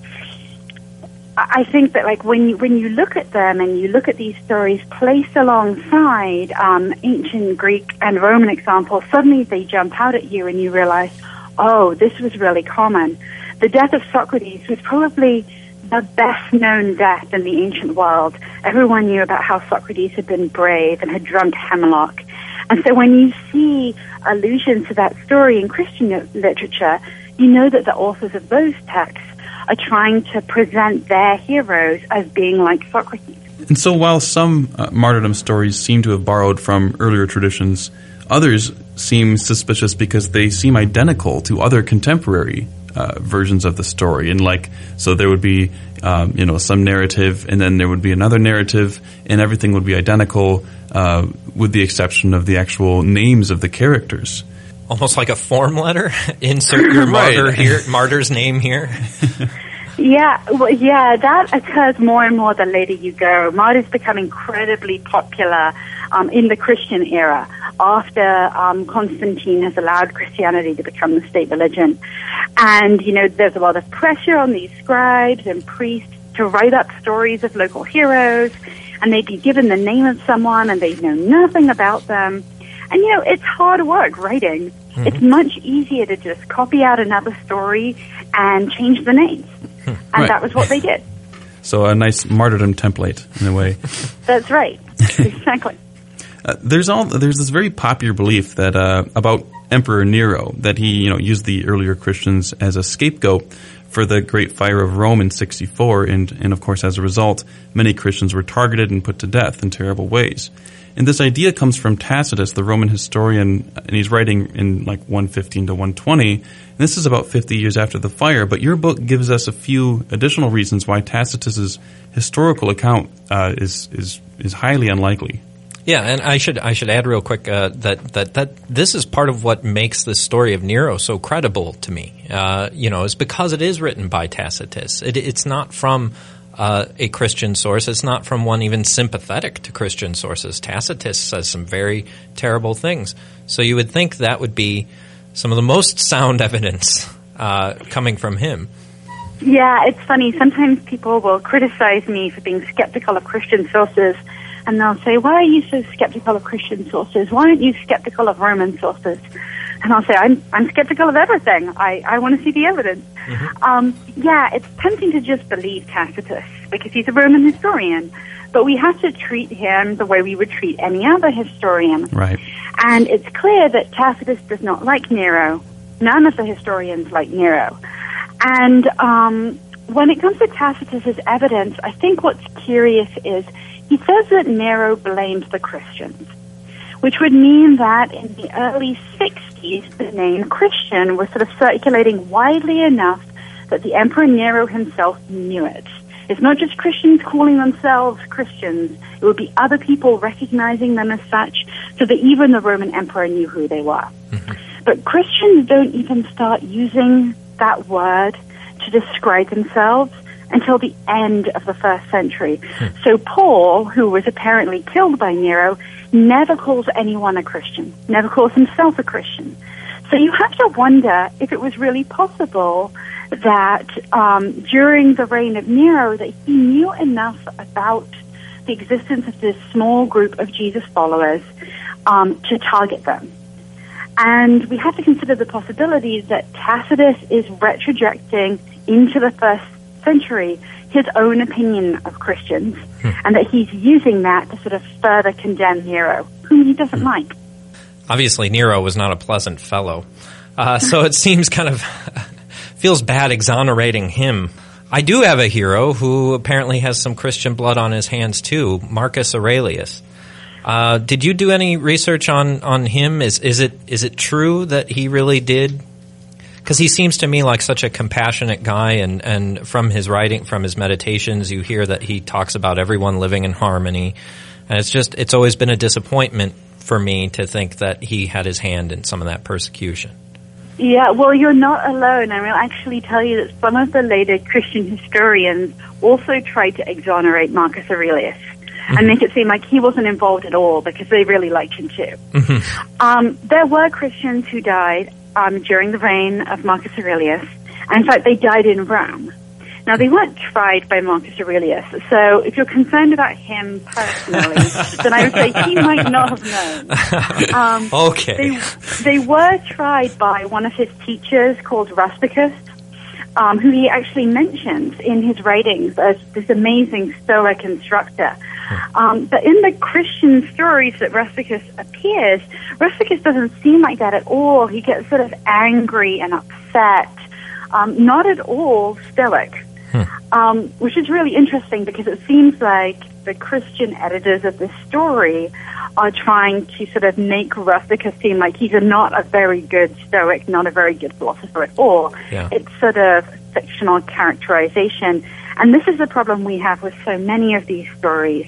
I think that like when you when you look at them and you look at these stories placed alongside um, ancient Greek and Roman examples, suddenly they jump out at you and you realize, oh, this was really common. The death of Socrates was probably the best known death in the ancient world. Everyone knew about how Socrates had been brave and had drunk hemlock. And so when you see allusions to that story in Christian literature, you know that the authors of those texts are trying to present their heroes as being like Socrates. And so, while some uh, martyrdom stories seem to have borrowed from earlier traditions, others seem suspicious because they seem identical to other contemporary uh, versions of the story. And like, so there would be, um, you know, some narrative, and then there would be another narrative, and everything would be identical, uh, with the exception of the actual names of the characters. Almost like a form letter. Insert your Right. martyr here, martyr's name here. Yeah, well, yeah, that occurs more and more the later you go. Martyrs become incredibly popular um, in the Christian era after um, Constantine has allowed Christianity to become the state religion. And, you know, there's a lot of pressure on these scribes and priests to write up stories of local heroes, and they'd be given the name of someone and they'd know nothing about them. And, you know, it's hard work writing. It's much easier to just copy out another story and change the names. And Right. that was what they did. So, a nice martyrdom template in a way. That's right. exactly. Uh, there's all there's this very popular belief that uh, about Emperor Nero that he you know used the earlier Christians as a scapegoat for the Great Fire of Rome in 64, and and of course as a result, many Christians were targeted and put to death in terrible ways. And this idea comes from Tacitus, the Roman historian, and he's writing in like 115 to 120. And this is about 50 years after the fire. But your book gives us a few additional reasons why Tacitus's historical account uh, is is is highly unlikely. Yeah, and I should I should add real quick uh, that that that this is part of what makes the story of Nero so credible to me. Uh, you know, is because it is written by Tacitus. It, it's not from uh, a Christian source. It's not from one even sympathetic to Christian sources. Tacitus says some very terrible things. So you would think that would be some of the most sound evidence uh, coming from him. Yeah, it's funny. Sometimes people will criticize me for being skeptical of Christian sources, and they'll say, "Why are you so skeptical of Christian sources? Why aren't you skeptical of Roman sources?" And I'll say, "I'm I'm skeptical of everything. I I want to see the evidence." Um, yeah, it's tempting to just believe Tacitus because he's a Roman historian, but we have to treat him the way we would treat any other historian. Right. And it's clear that Tacitus does not like Nero. None of the historians like Nero. And um, when it comes to Tacitus's evidence, I think what's curious is he says that Nero blames the Christians, which would mean that in the early 60s, the name Christian was sort of circulating widely enough that the Emperor Nero himself knew it. It's not just Christians calling themselves Christians. It would be other people recognizing them as such, so that even the Roman Emperor knew who they were. Mm-hmm. But Christians don't even start using that word to describe themselves until the end of the first century. Hmm. So Paul, who was apparently killed by Nero, never calls anyone a Christian, never calls himself a Christian. So you have to wonder if it was really possible that um, during the reign of Nero that he knew enough about the existence of this small group of Jesus followers um, to target them. And we have to consider the possibility that Tacitus is retrojecting into the first century his own opinion of Christians, and that he's using that to sort of further condemn Nero, whom he doesn't like. Obviously, Nero was not a pleasant fellow, uh, so it seems kind of feels bad exonerating him. I do have a hero who apparently has some Christian blood on his hands too, Marcus Aurelius. Uh, did you do any research on, on him? Is is it is it true that he really did? Because he seems to me like such a compassionate guy, and, and from his writing, from his meditations, you hear that he talks about everyone living in harmony, and it's just it's always been a disappointment for me to think that he had his hand in some of that persecution. Yeah, well, you're not alone. I will actually tell you that some of the later Christian historians also tried to exonerate Marcus Aurelius mm-hmm. and make it seem like he wasn't involved at all because they really liked him too. Mm-hmm. Um, there were Christians who died um, during the reign of Marcus Aurelius. And in fact, they died in Rome. Now, they weren't tried by Marcus Aurelius, so if you're concerned about him personally, then I would say he might not have known. Um, okay. They, they were tried by one of his teachers called Rusticus, um, who he actually mentions in his writings as this amazing Stoic instructor. Um, but in the Christian stories that Rusticus appears, Rusticus doesn't seem like that at all. He gets sort of angry and upset, um, not at all stoic, hmm. um, which is really interesting because it seems like the Christian editors of this story are trying to sort of make Rusticus seem like he's a, not a very good Stoic, not a very good philosopher at all. Yeah. It's sort of fictional characterization. And this is the problem we have with so many of these stories.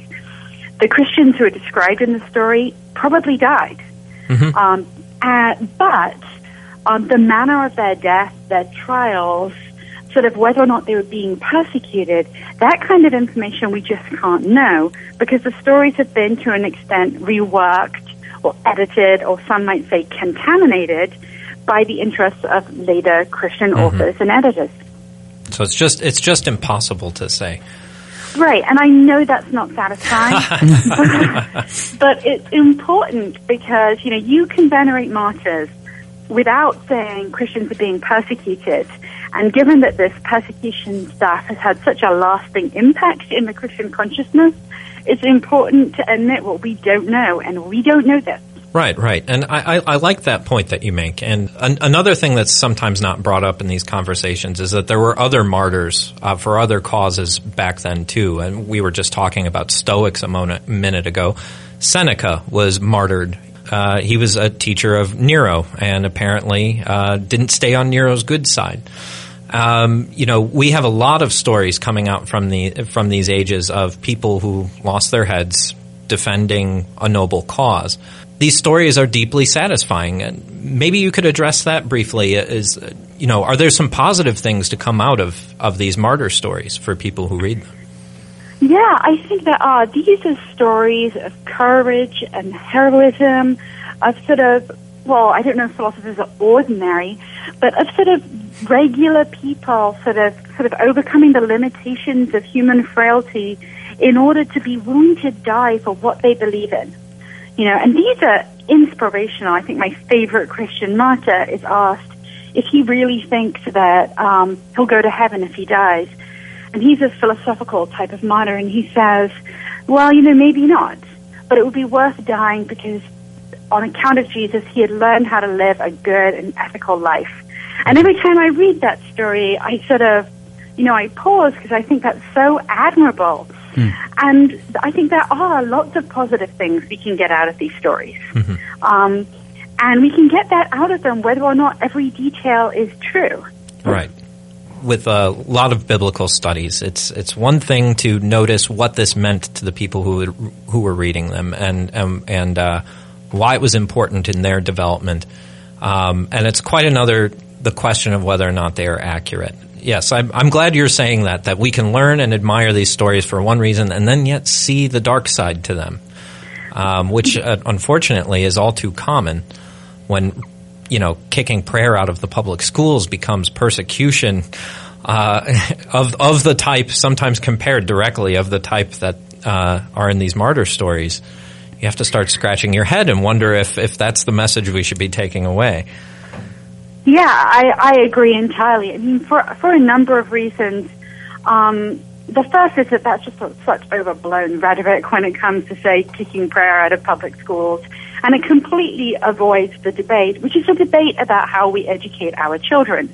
The Christians who are described in the story probably died. Mm-hmm. Um, uh, but um, the manner of their death, their trials, sort of whether or not they were being persecuted, that kind of information we just can't know because the stories have been to an extent reworked or edited or some might say contaminated by the interests of later Christian mm-hmm. authors and editors. So it's just it's just impossible to say. Right, and I know that's not satisfying, but it's important because you know you can venerate martyrs without saying Christians are being persecuted. And given that this persecution stuff has had such a lasting impact in the Christian consciousness, it's important to admit what we don't know, and we don't know this. Right, right. And I, I, I, like that point that you make. And an, another thing that's sometimes not brought up in these conversations is that there were other martyrs uh, for other causes back then too. And we were just talking about Stoics a moment, minute ago. Seneca was martyred. Uh, he was a teacher of Nero and apparently uh, didn't stay on Nero's good side. Um, you know, we have a lot of stories coming out from the from these ages of people who lost their heads defending a noble cause these stories are deeply satisfying. And maybe you could address that briefly. Is you know, are there some positive things to come out of of these martyr stories for people who read them? Yeah, I think that uh, these are stories of courage and heroism, of sort of well, I don't know if philosophers are ordinary, but of sort of regular people sort of sort of overcoming the limitations of human frailty in order to be willing to die for what they believe in. You know, and these are inspirational. I think my favorite Christian martyr is asked if he really thinks that um, he'll go to heaven if he dies. And he's a philosophical type of martyr, and he says, well, you know, maybe not, but it would be worth dying because on account of Jesus, he had learned how to live a good and ethical life. And every time I read that story, I sort of, you know, I pause because I think that's so admirable Mm. And I think there are lots of positive things we can get out of these stories. Mm-hmm. Um, and we can get that out of them whether or not every detail is true. Right. With a lot of biblical studies, it's it's one thing to notice what this meant to the people who who were reading them and um, and uh, why it was important in their development, um, and it's quite another the question of whether or not they are accurate yes, I'm, I'm, glad you're saying that, that we can learn and admire these stories for one reason and then yet see the dark side to them, um, which uh, unfortunately is all too common when, you know, kicking prayer out of the public schools becomes persecution uh, of, of the type, sometimes compared directly, of the type that uh, are in these martyr stories. You have to start scratching your head and wonder if, if that's the message we should be taking away. Yeah, I, I agree entirely. I mean, for for a number of reasons. Um, the first is that that's just such overblown rhetoric when it comes to, say, kicking prayer out of public schools. And it completely avoids the debate, which is a debate about how we educate our children.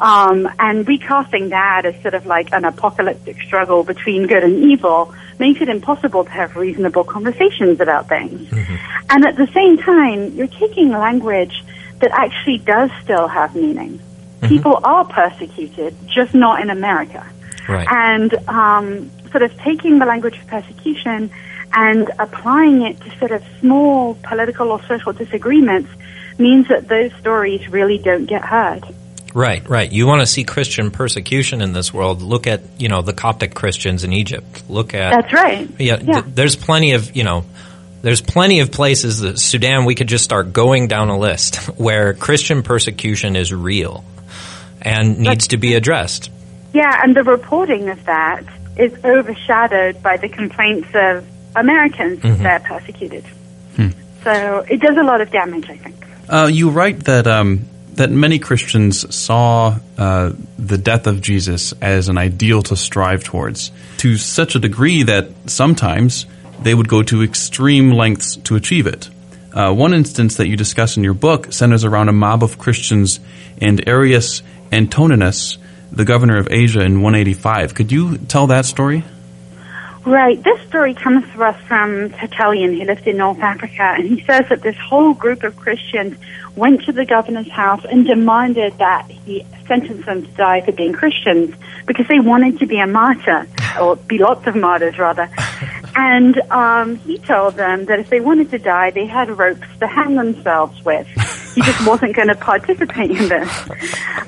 Um, and recasting that as sort of like an apocalyptic struggle between good and evil makes it impossible to have reasonable conversations about things. Mm-hmm. And at the same time, you're taking language that actually does still have meaning. Mm-hmm. People are persecuted, just not in America. Right. And um, sort of taking the language of persecution And applying it to sort of small political or social disagreements means that those stories really don't get heard. Right, right. You want to see Christian persecution in this world? Look at you know the Coptic Christians in Egypt. Look at that's right. Yeah, yeah. Th- there's plenty of you know. There's plenty of places that Sudan we could just start going down a list where Christian persecution is real and needs to be addressed. Yeah, and the reporting of that is overshadowed by the complaints of Americans mm-hmm. that are persecuted. Hmm. So it does a lot of damage, I think. Uh, you write that um, that many Christians saw uh, the death of Jesus as an ideal to strive towards, to such a degree that sometimes they would go to extreme lengths to achieve it. Uh, one instance that you discuss in your book centers around a mob of Christians and Arrius Antoninus, the governor of Asia in 185. Could you tell that story? Right. This story comes to us from Tertullian, who lived in North Africa, and he says that this whole group of Christians went to the governor's house and demanded that he sentence them to die for being Christians because they wanted to be a martyr, or be lots of martyrs rather. And um, he told them that if they wanted to die, they had ropes to hang themselves with. He just wasn't going to participate in this.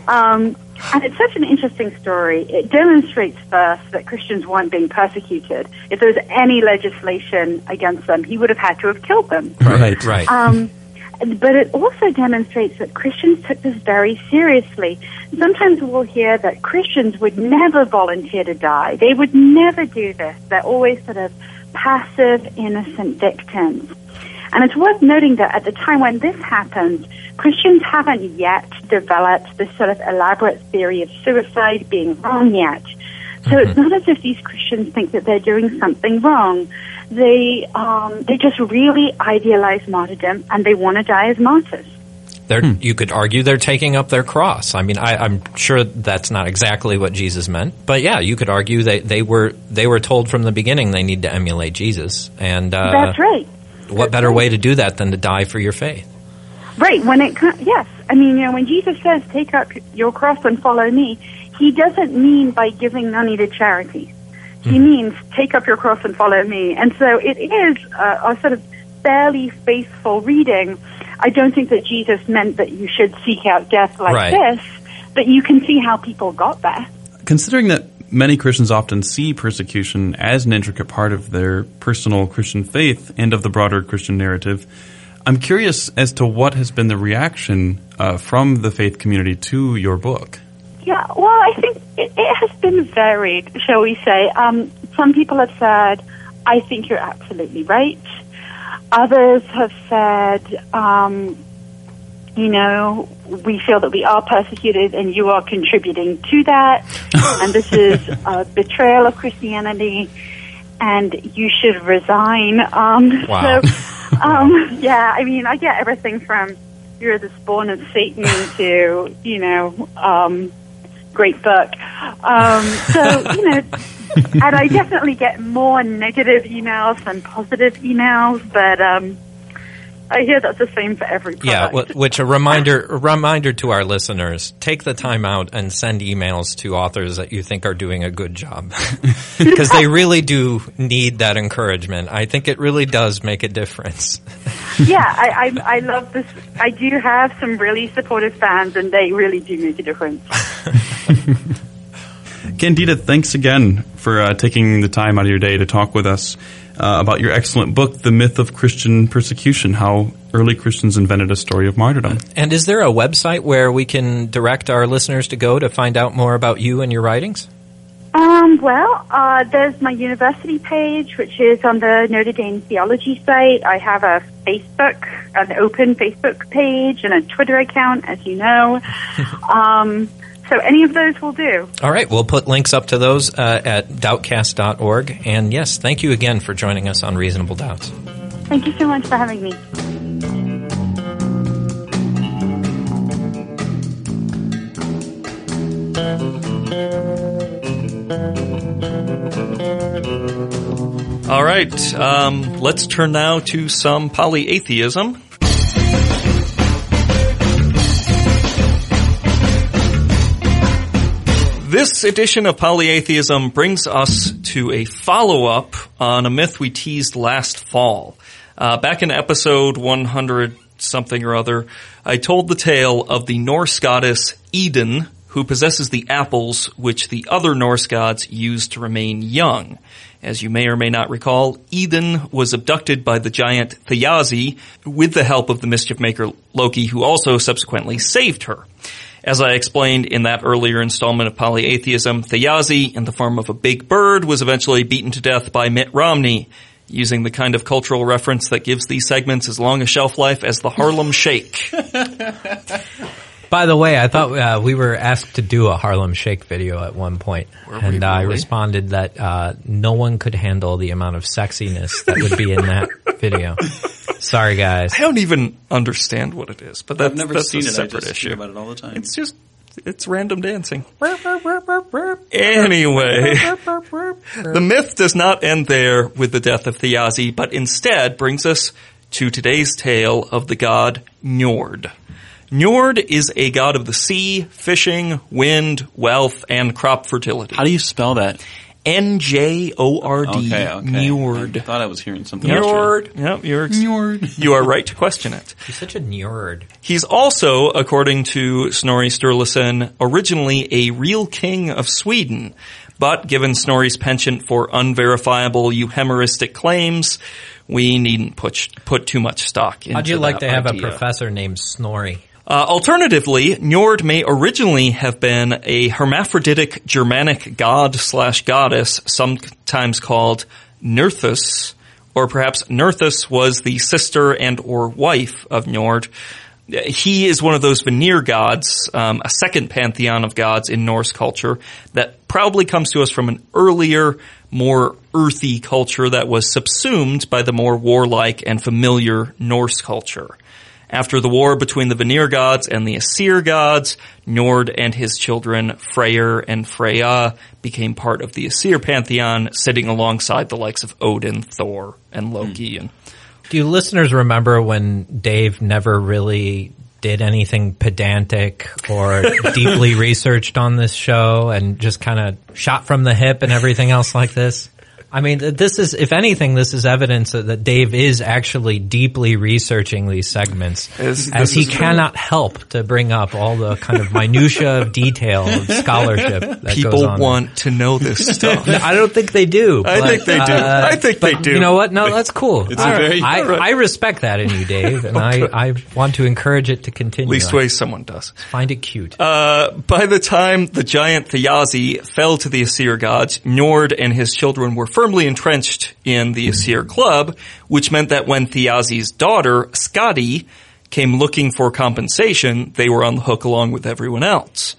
Um, and it's such an interesting story. It demonstrates first that Christians weren't being persecuted. If there was any legislation against them, he would have had to have killed them. Right, right. Um, but it also demonstrates that Christians took this very seriously. Sometimes we'll hear that Christians would never volunteer to die. They would never do this. They're always sort of passive, innocent victims. And it's worth noting that at the time when this happened, Christians haven't yet developed this sort of elaborate theory of suicide being wrong yet. So mm-hmm. it's not as if these Christians think that they're doing something wrong. They um, they just really idealize martyrdom and they want to die as martyrs. Hmm. You could argue they're taking up their cross. I mean, I, am sure that's not exactly what Jesus meant, but yeah, you could argue that they were they were told from the beginning they need to emulate Jesus, and uh, that's right. What better way to do that than to die for your faith? Right. When it yes, I mean, you know, when Jesus says, "Take up your cross and follow me," he doesn't mean by giving money to charity. He mm. means take up your cross and follow me. And so it is a, a sort of fairly faithful reading I don't think that Jesus meant that you should seek out death like right. this, but you can see how people got there. Considering that many Christians often see persecution as an intricate part of their personal Christian faith and of the broader Christian narrative, I'm curious as to what has been the reaction uh, from the faith community to your book. Yeah, well, I think it, it has been varied, shall we say. Um, some people have said, I think you're absolutely right. Others have said, um, you know, we feel that we are persecuted and you are contributing to that. and this is a betrayal of Christianity and you should resign. Um, wow. So, um, yeah, I mean, I get everything from you're the spawn of Satan to, you know, um, great book. Um, so, you know, and I definitely get more negative emails than positive emails, but um, I hear that's the same for every product. Yeah, which a reminder a reminder to our listeners: take the time out and send emails to authors that you think are doing a good job, because they really do need that encouragement. I think it really does make a difference. yeah, I, I I love this. I do have some really supportive fans, and they really do make a difference. Candida, thanks again for uh, taking the time out of your day to talk with us uh, about your excellent book, The Myth of Christian Persecution How Early Christians Invented a Story of Martyrdom. And is there a website where we can direct our listeners to go to find out more about you and your writings? Um, well, uh, there's my university page, which is on the Notre Dame Theology site. I have a Facebook, an open Facebook page, and a Twitter account, as you know. um, so any of those will do. All right. We'll put links up to those uh, at doubtcast.org. And yes, thank you again for joining us on Reasonable Doubts. Thank you so much for having me. All right, um, let's turn now to some polyatheism. This edition of Polyatheism brings us to a follow-up on a myth we teased last fall. Uh, back in episode 100 something or other, I told the tale of the Norse goddess Eden, who possesses the apples which the other Norse gods use to remain young. As you may or may not recall, Eden was abducted by the giant Thiazi with the help of the mischief maker Loki, who also subsequently saved her. As I explained in that earlier installment of Polyatheism, Thiazi, in the form of a big bird, was eventually beaten to death by Mitt Romney, using the kind of cultural reference that gives these segments as long a shelf life as the Harlem Shake. By the way, I thought uh, we were asked to do a Harlem Shake video at one point, we and I really? responded that uh, no one could handle the amount of sexiness that would be in that video. Sorry, guys. I don't even understand what it is, but that's, I've never that's seen a it. I separate just issue. hear about it all the time. It's just, it's random dancing. Anyway, the myth does not end there with the death of Thiazi, but instead brings us to today's tale of the god Njord. Njord is a god of the sea, fishing, wind, wealth, and crop fertility. How do you spell that? N-J-O-R-D. Okay, okay. Njord. I thought I was hearing something. Njord. Yep, you're, ex- you are right to question it. You're such a nerd. He's also, according to Snorri Sturluson, originally a real king of Sweden, but given Snorri's penchant for unverifiable euhemeristic claims, we needn't put, put too much stock into How'd you like to have idea. a professor named Snorri? Uh, alternatively, Njord may originally have been a hermaphroditic Germanic god slash goddess, sometimes called Nerthus, or perhaps Nerthus was the sister and or wife of Njord. He is one of those Vanir gods, um, a second pantheon of gods in Norse culture that probably comes to us from an earlier, more earthy culture that was subsumed by the more warlike and familiar Norse culture. After the war between the Vanir gods and the Aesir gods, Njord and his children Freyr and Freya became part of the Aesir pantheon, sitting alongside the likes of Odin, Thor, and hmm. Loki. And Do you listeners remember when Dave never really did anything pedantic or deeply researched on this show and just kind of shot from the hip and everything else like this? I mean, this is, if anything, this is evidence that, that Dave is actually deeply researching these segments, Is- as he is true. cannot help to bring up all the kind of minutia of detail of scholarship that goes people on. want to know this stuff. No, I don't think they do. I think they do. uh, I think they do. You know what? No, that's cool. It's I, a very- I, Alright. I respect that in you, Dave, and I, I want to encourage it to continue. At least way someone does. find it cute. Uh, by the time the giant Thiazi fell to the Aesir gods, Njord and his children were firmly entrenched in the Aesir club, which meant that when Thiazi's daughter, Skadi, came looking for compensation, they were on the hook along with everyone else.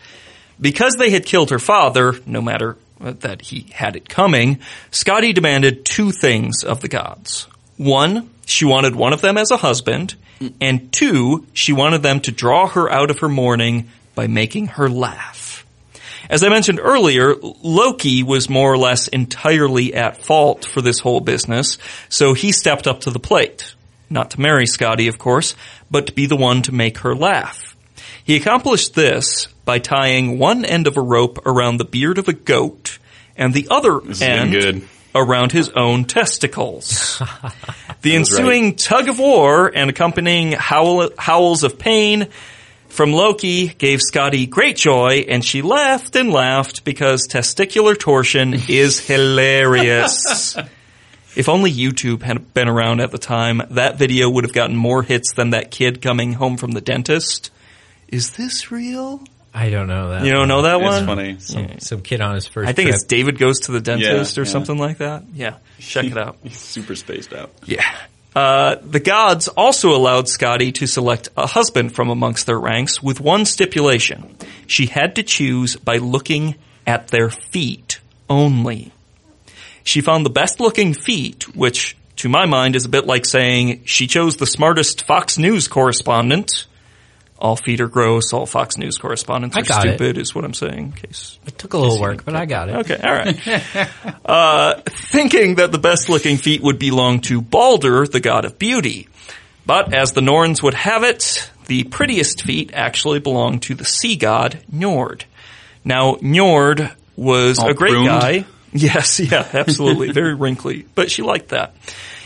Because they had killed her father, no matter uh, that he had it coming, Skadi demanded two things of the gods. One, she wanted one of them as a husband, and two, she wanted them to draw her out of her mourning by making her laugh. As I mentioned earlier, Loki was more or less entirely at fault for this whole business, so he stepped up to the plate. Not to marry Skadi, of course, but to be the one to make her laugh. He accomplished this by tying one end of a rope around the beard of a goat and the other end around his own testicles. the ensuing tug of war and accompanying howl, howls of pain from Loki gave Skadi great joy, and she laughed and laughed because testicular torsion is hilarious. If only YouTube had been around at the time, that video would have gotten more hits than that kid coming home from the dentist. Is this real? I don't know that. You don't know that It's one? funny. Some, some kid on his first I think trip. it's David Goes to the Dentist Yeah, or yeah. something like that. Yeah, check it out. He's super spaced out. Yeah. Uh, the gods also allowed Skadi to select a husband from amongst their ranks with one stipulation. She had to choose by looking at their feet only. She found the best looking feet, which to my mind is a bit like saying she chose the smartest Fox News correspondent. All feet are gross, all Fox News correspondents are stupid is what I'm saying. In case it took a little work, but I got it. Okay, all right. uh, thinking that the best looking feet would belong to Balder, the god of beauty. But as the Norns would have it, the prettiest feet actually belonged to the sea god, Njord. Now, Njord was All a great pruned? guy. Yes, yeah, absolutely. Very wrinkly. But she liked that.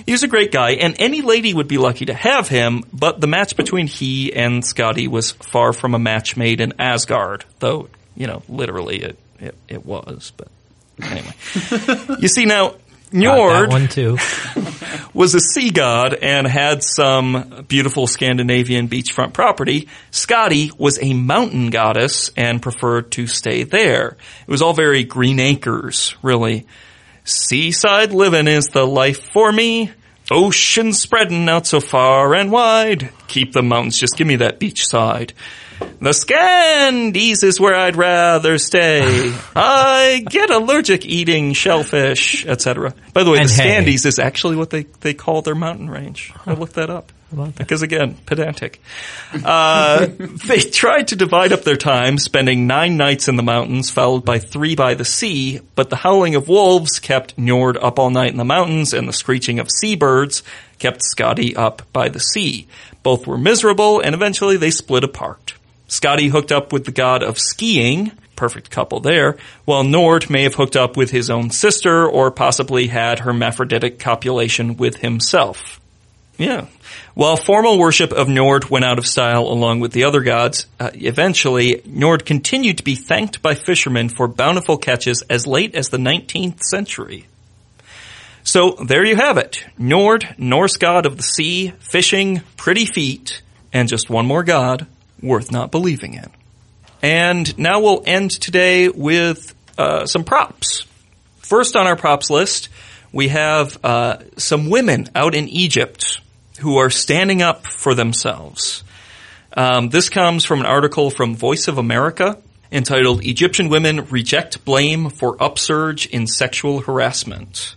He was a great guy, and any lady would be lucky to have him, but the match between he and Skadi was far from a match made in Asgard, though, you know, literally it, it, it was, but anyway. you see now, Njord one too. was a sea god and had some beautiful Scandinavian beachfront property. Skadi was a mountain goddess and preferred to stay there. It was all very green acres, really. Seaside living is the life for me. Ocean spreading out so far and wide. Keep the mountains, just give me that beach side. The Scandes is where I'd rather stay. I get allergic eating shellfish, etc. By the way, And the. Scandes is actually what they, they call their mountain range. I looked that up. Because again, pedantic. Uh, they tried to divide up their time, spending nine nights in the mountains, followed by three by the sea, but the howling of wolves kept Njord up all night in the mountains, and the screeching of seabirds kept Skadi up by the sea. Both were miserable, and eventually they split apart. Skadi hooked up with the god of skiing, perfect couple there, while Njord may have hooked up with his own sister, or possibly had hermaphroditic copulation with himself. Yeah. While formal worship of Njord went out of style along with the other gods, uh, eventually Njord continued to be thanked by fishermen for bountiful catches as late as the 19th century. So there you have it. Njord, Norse god of the sea, fishing, pretty feet, and just one more god worth not believing in. And now we'll end today with uh, some props. First on our props list, we have uh, some women out in Egypt who are standing up for themselves. Um, this comes from an article from Voice of America entitled Egyptian Women Reject Blame for Upsurge in Sexual Harassment.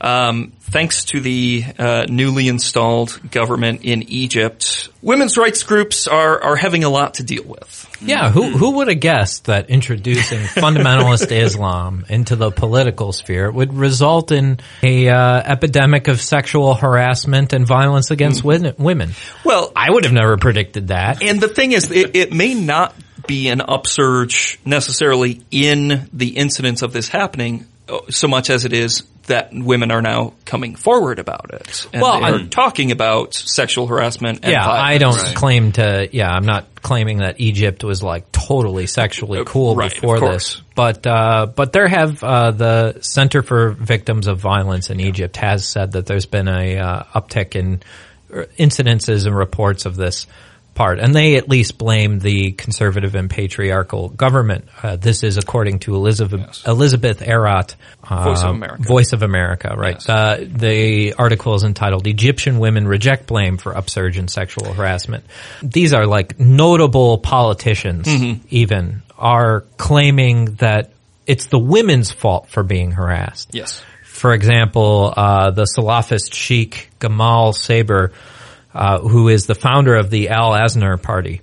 Um, thanks to the uh, newly installed government in Egypt, women's rights groups are, are having a lot to deal with. Yeah, who who would have guessed that introducing fundamentalist Islam into the political sphere would result in a uh, epidemic of sexual harassment and violence against win- women? Well, I would have never predicted that. And the thing is, it, it may not be an upsurge necessarily in the incidence of this happening uh, so much as it is that women are now coming forward about it. And Well, they are I'm- talking about sexual harassment and yeah, I don't claim to. Yeah, I'm not claiming that Egypt was like totally sexually cool right, before this, but uh, but there have uh, the Center for Victims of Violence in Egypt has said that there's been a uh, uptick in uh, incidences and reports of this part, and they at least blame the conservative and patriarchal government. Uh, this is according to Elizabeth Elizabeth Arrott, uh, Voice of America. Voice of America, right? Yes. Uh, the article is entitled "Egyptian Women Reject Blame for Upsurge in Sexual Harassment." These are like notable politicians, even are claiming that it's the women's fault for being harassed. Yes. For example, uh, the Salafist sheikh Gamal Saber, uh, who is the founder of the Al Aznar Party.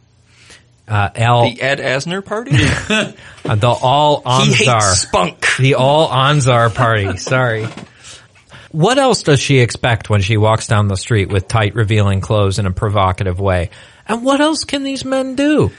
Uh, Al, The Ed Asner party? uh, the All Anzar. spunk. The All Anzar Party. Sorry. What else does she expect when she walks down the street with tight, revealing clothes in a provocative way? And what else can these men do?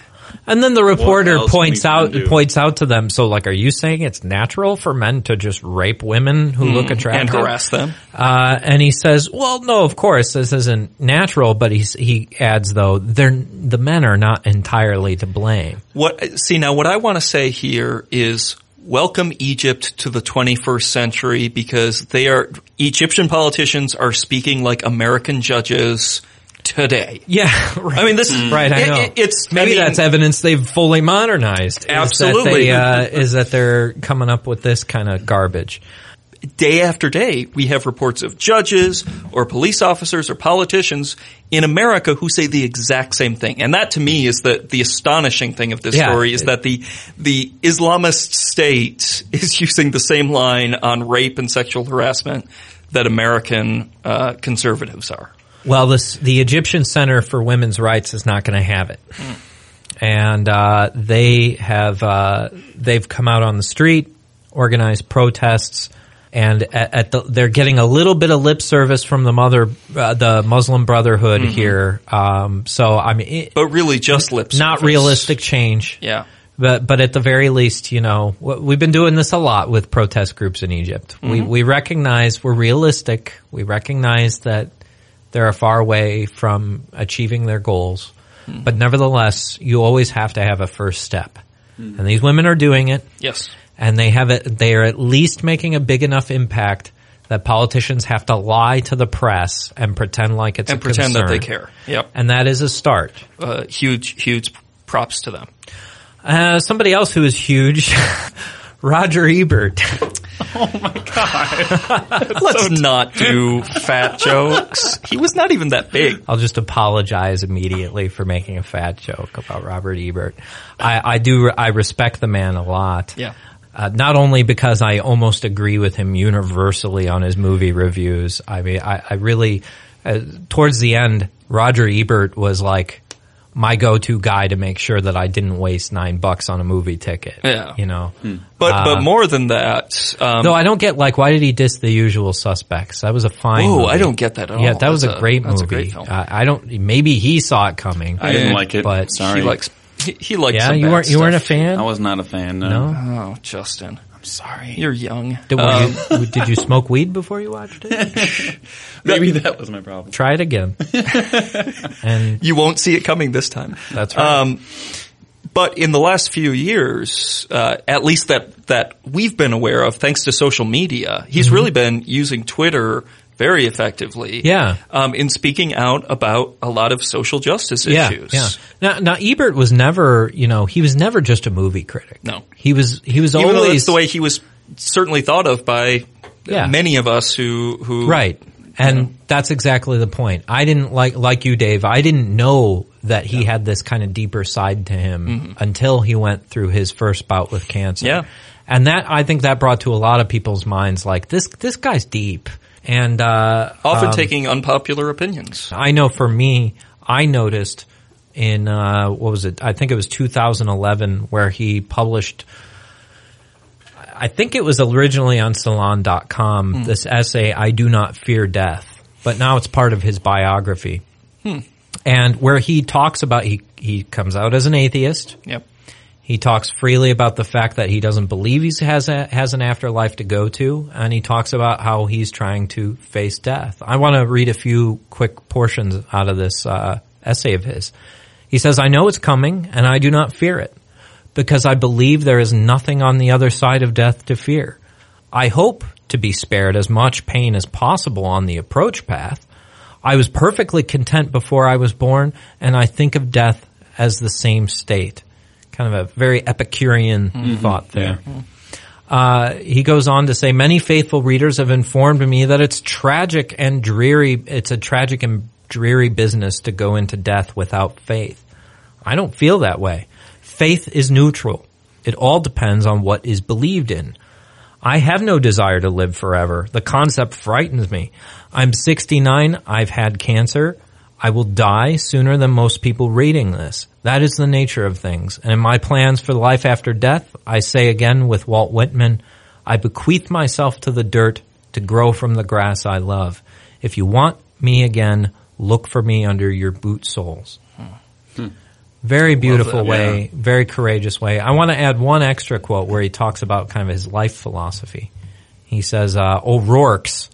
And then the reporter points out points out to them. So, like, are you saying it's natural for men to just rape women who look attractive and harass them. Uh, and he says, "Well, no, of course this isn't natural." But he's, he adds, though, they're the men are not entirely to blame. What see now? What I want to say here is welcome Egypt to the 21st century because they are Egyptian politicians are speaking like American judges today. Yeah, right. I mean, this is Right, I know. it- it's I maybe mean, that's evidence they've fully modernized. is that Absolutely. they, uh, is that they're coming up with this kind of garbage. day after day, we have reports of judges or police officers or politicians in America who say the exact same thing. And that to me is the, the astonishing thing of this Yeah. story is that the, the Islamist state is using the same line on rape and sexual harassment that American uh, conservatives are. Well, this the Egyptian Center for Women's Rights is not going to have it, and uh, they have uh, they've come out on the street, organized protests, and at, at the, they're getting a little bit of lip service from the mother, uh, the Muslim Brotherhood Mm-hmm. here. Um, so I mean, it, But really just lip service. not realistic change. Yeah. But but at the very least, you know, we've been doing this a lot with protest groups in Egypt. We Mm-hmm. we recognize we're realistic. We recognize that they're far away from achieving their goals. Hmm. But nevertheless, you always have to have a first step. And these women are doing it Yes. and they have it they are at least making a big enough impact that politicians have to lie to the press and pretend like it's And a pretend that they care. Yep. And that is a start. Uh, huge, huge props to them. Uh, somebody else who is huge, Roger Ebert. Let's not do fat jokes. He was not even that big. I'll just apologize immediately for making a fat joke about Robert Ebert. I, I do, I respect the man a lot. Yeah. Uh, not only because I almost agree with him universally on his movie reviews. I mean, I, I really, uh, towards the end, Roger Ebert was like my go-to guy to make sure that I didn't waste nine bucks on a movie ticket. Yeah. You know? But Uh, but more than that, um, Though I don't get like, why did he diss the usual suspects? That was a fine Oh. I don't get that at Yeah, all. that was That's a a- great that's movie. a great film. Uh, I don't, maybe he saw it coming. I didn't like it. But Sorry. he likes he, he likes. yeah, some you bad weren't, you weren't a fan? I was not a fan. No. no? Oh, Justin, I'm sorry. you're young. Did, Um, you, did you smoke weed before you watched it? Maybe that was my problem. Try it again. and you won't see it coming this time. that's right. Um, but in the last few years, uh, at least that that we've been aware of, thanks to social media, he's really been using Twitter very effectively. Mm-hmm. Yeah. Um, in speaking out about a lot of social justice yeah, issues. yeah. Now, now Ebert was never, you know, he was never just a movie critic. No. he was, he was Even though that's the way he was certainly thought of by Yeah. many of us who who Right. And that's exactly the point. I didn't like, like you, Dave, I didn't know that he had this kind of deeper side to him until he went through his first bout with cancer. Yeah. And that, I think that brought to a lot of people's minds like, this, this guy's deep. And, uh, often um, taking unpopular opinions. I know for me, I noticed in uh, what was it? I think it was 2011 where he published. I think it was originally on Salon.com. This essay, "I do not fear death," but now it's part of his biography, and where he talks about he he comes out as an atheist. Yep. He talks freely about the fact that he doesn't believe he has a, has an afterlife to go to, and he talks about how he's trying to face death. I want to read a few quick portions out of this uh, essay of his. He says, "I know it's coming, and I do not fear it, because I believe there is nothing on the other side of death to fear. I hope to be spared as much pain as possible on the approach path. I was perfectly content before I was born, and I think of death as the same state." Kind of a very Epicurean thought there. Uh, he goes on to say, many faithful readers have informed me that it's tragic and dreary. It's a tragic and dreary business to go into death without faith. I don't feel that way. Faith is neutral. It all depends on what is believed in. I have no desire to live forever. The concept frightens me. I'm 69. I've had cancer. I will die sooner than most people reading this. That is the nature of things. And in my plans for life after death, I say again with Walt Whitman, I bequeath myself to the dirt to grow from the grass I love. If you want me again, look for me under your boot soles. Very beautiful way, very courageous way. I want to add one extra quote where he talks about kind of his life philosophy. He says, uh, O'Rourke's,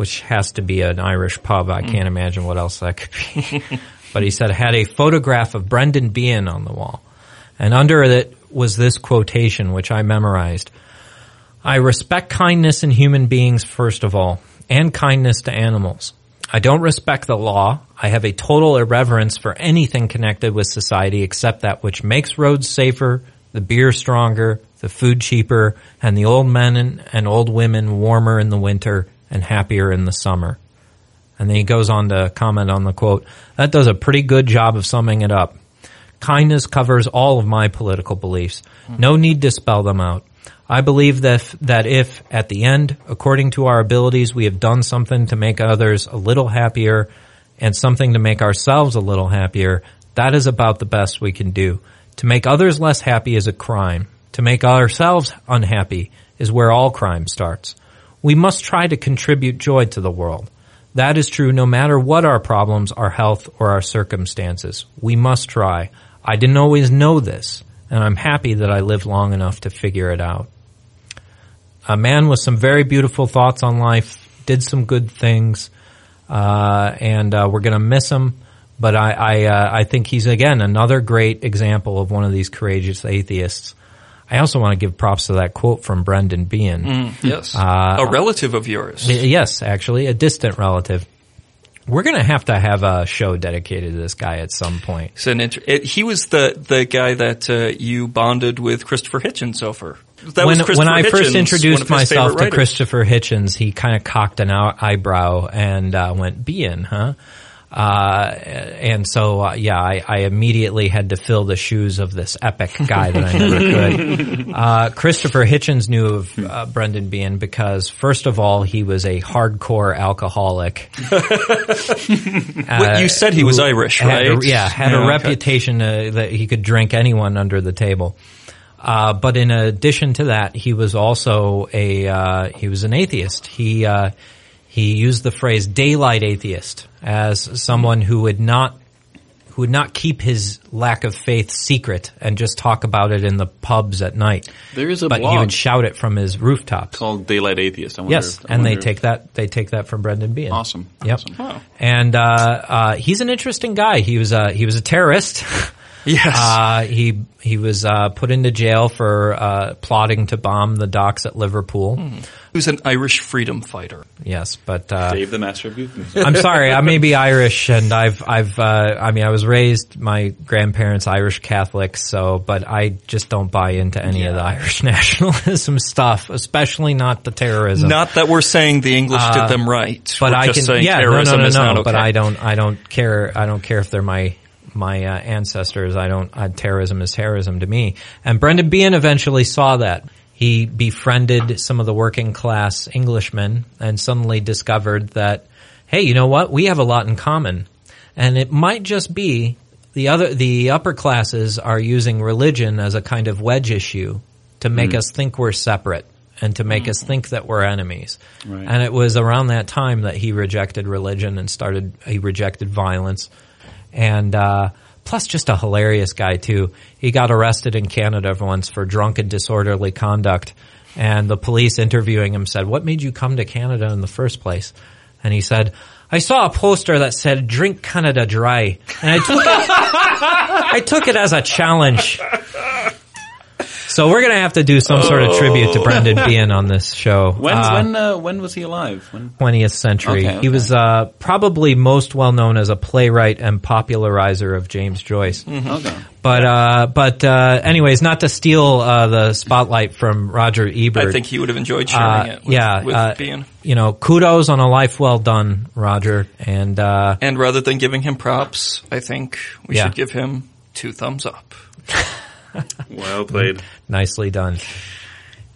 which has to be an Irish pub. I can't imagine what else that could be. but he said, had a photograph of Brendan Behan on the wall. And under it was this quotation, which I memorized. I respect kindness in human beings, first of all, and kindness to animals. I don't respect the law. I have a total irreverence for anything connected with society except that which makes roads safer, the beer stronger, the food cheaper, and the old men and, and old women warmer in the winter and happier in the summer. And then he goes on to comment on the quote. That does a pretty good job of summing it up. Kindness covers all of my political beliefs. No need to spell them out. I believe that if, that if, at the end, according to our abilities, we have done something to make others a little happier and something to make ourselves a little happier, that is about the best we can do. To make others less happy is a crime. To make ourselves unhappy is where all crime starts. We must try to contribute joy to the world. That is true no matter what our problems, our health, or our circumstances. We must try. I didn't always know this, and I'm happy that I lived long enough to figure it out. A man with some very beautiful thoughts on life, did some good things, uh, and uh, we're going to miss him. But I, I, uh, I think he's again another great example of one of these courageous atheists. I also want to give props to that quote from Brendan Behan. Yes. Uh, a relative of yours. Yes, actually, a distant relative. We're going to have to have a show dedicated to this guy at some point. It's an inter- it, he was the, the guy that uh, you bonded with Christopher Hitchens over. That when when I Hitchens, first introduced myself to writers. Christopher Hitchens, he kind of cocked an eye- eyebrow and uh, went, "Bean, huh?" Uh, and so, uh, yeah, I, I immediately had to fill the shoes of this epic guy that I never could. Uh, Christopher Hitchens knew of uh, Brendan Behan because, first of all, he was a hardcore alcoholic. What, you said he was Irish, right? a- yeah, had Yeah, a okay. reputation uh, that he could drink anyone under the table. Uh, but in addition to that, he was also a uh, he was an atheist. He uh, he used the phrase "daylight atheist" as someone who would not who would not keep his lack of faith secret and just talk about it in the pubs at night. There is a but he would shout it from his rooftops. called Daylight Atheist. I wonder Yes, I and they take that they take that from Brendan Behan. Awesome. Yep. Awesome. And uh, uh, he's an interesting guy. He was a he was a terrorist. Yes. Uh, he he was uh, put into jail for uh, plotting to bomb the docks at Liverpool. he was an Irish freedom fighter. Yes, but uh, Dave the Master of Youth. I'm sorry. I may be Irish, and I've I've uh, I mean I was raised my grandparents Irish Catholics, so but I just don't buy into any of the Irish nationalism stuff, especially not the terrorism. Not that we're saying the English did them right, but we're I just can saying yeah no no terrorism no no. okay. But I don't I don't care I don't care if they're my my uh, ancestors. I don't uh, terrorism is terrorism to me. And Brendan Behan eventually saw that. He befriended some of the working class Englishmen and suddenly discovered that hey, you know what? We have a lot in common. And it might just be the other the upper classes are using religion as a kind of wedge issue to make us think we're separate and to make us think that we're enemies. Right. And it was around that time that he rejected religion and started he rejected violence. And uh plus just a hilarious guy too. He got arrested in Canada once for drunken disorderly conduct and the police interviewing him said, "What made you come to Canada in the first place?" And he said, I saw a poster that said "Drink Canada Dry," and I took it. I took it as a challenge. So we're gonna have to do some sort of tribute to Brendan Behan on this show. When Uh, when uh, when was he alive? When 20th century. Okay, He was uh, probably most well known as a playwright and popularizer of James Joyce. okay. But uh, but uh, anyways, not to steal uh, the spotlight from Roger Ebert. I think he would have enjoyed sharing uh, it with, yeah, with uh, Behan. you know, kudos on a life well done, Roger. And uh, And rather than giving him props, I think we Yeah. should give him two thumbs up. Well played. nicely done.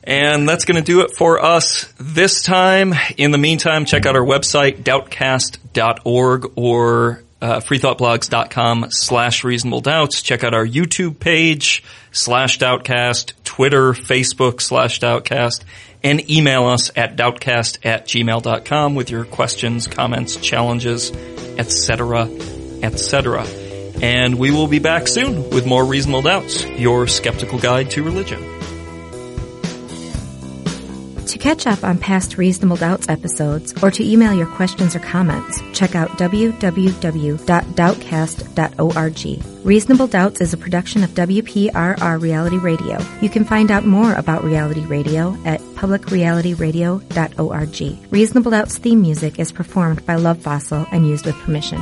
And that's going to do it for us this time. In the meantime, check out our website, doubtcast.org or uh, freethoughtblogs.com slash reasonable doubts. Check out our YouTube page, slash doubtcast, Twitter, Facebook, slash doubtcast, and email us at doubtcast at gmail.com with your questions, comments, challenges, etc., etc. And we will be back soon with more Reasonable Doubts, your skeptical guide to religion. To catch up on past Reasonable Doubts episodes or to email your questions or comments, check out www.doubtcast.org. Reasonable Doubts is a production of WPRR Reality Radio. You can find out more about Reality Radio at publicrealityradio.org. Reasonable Doubts theme music is performed by Love Fossil and used with permission.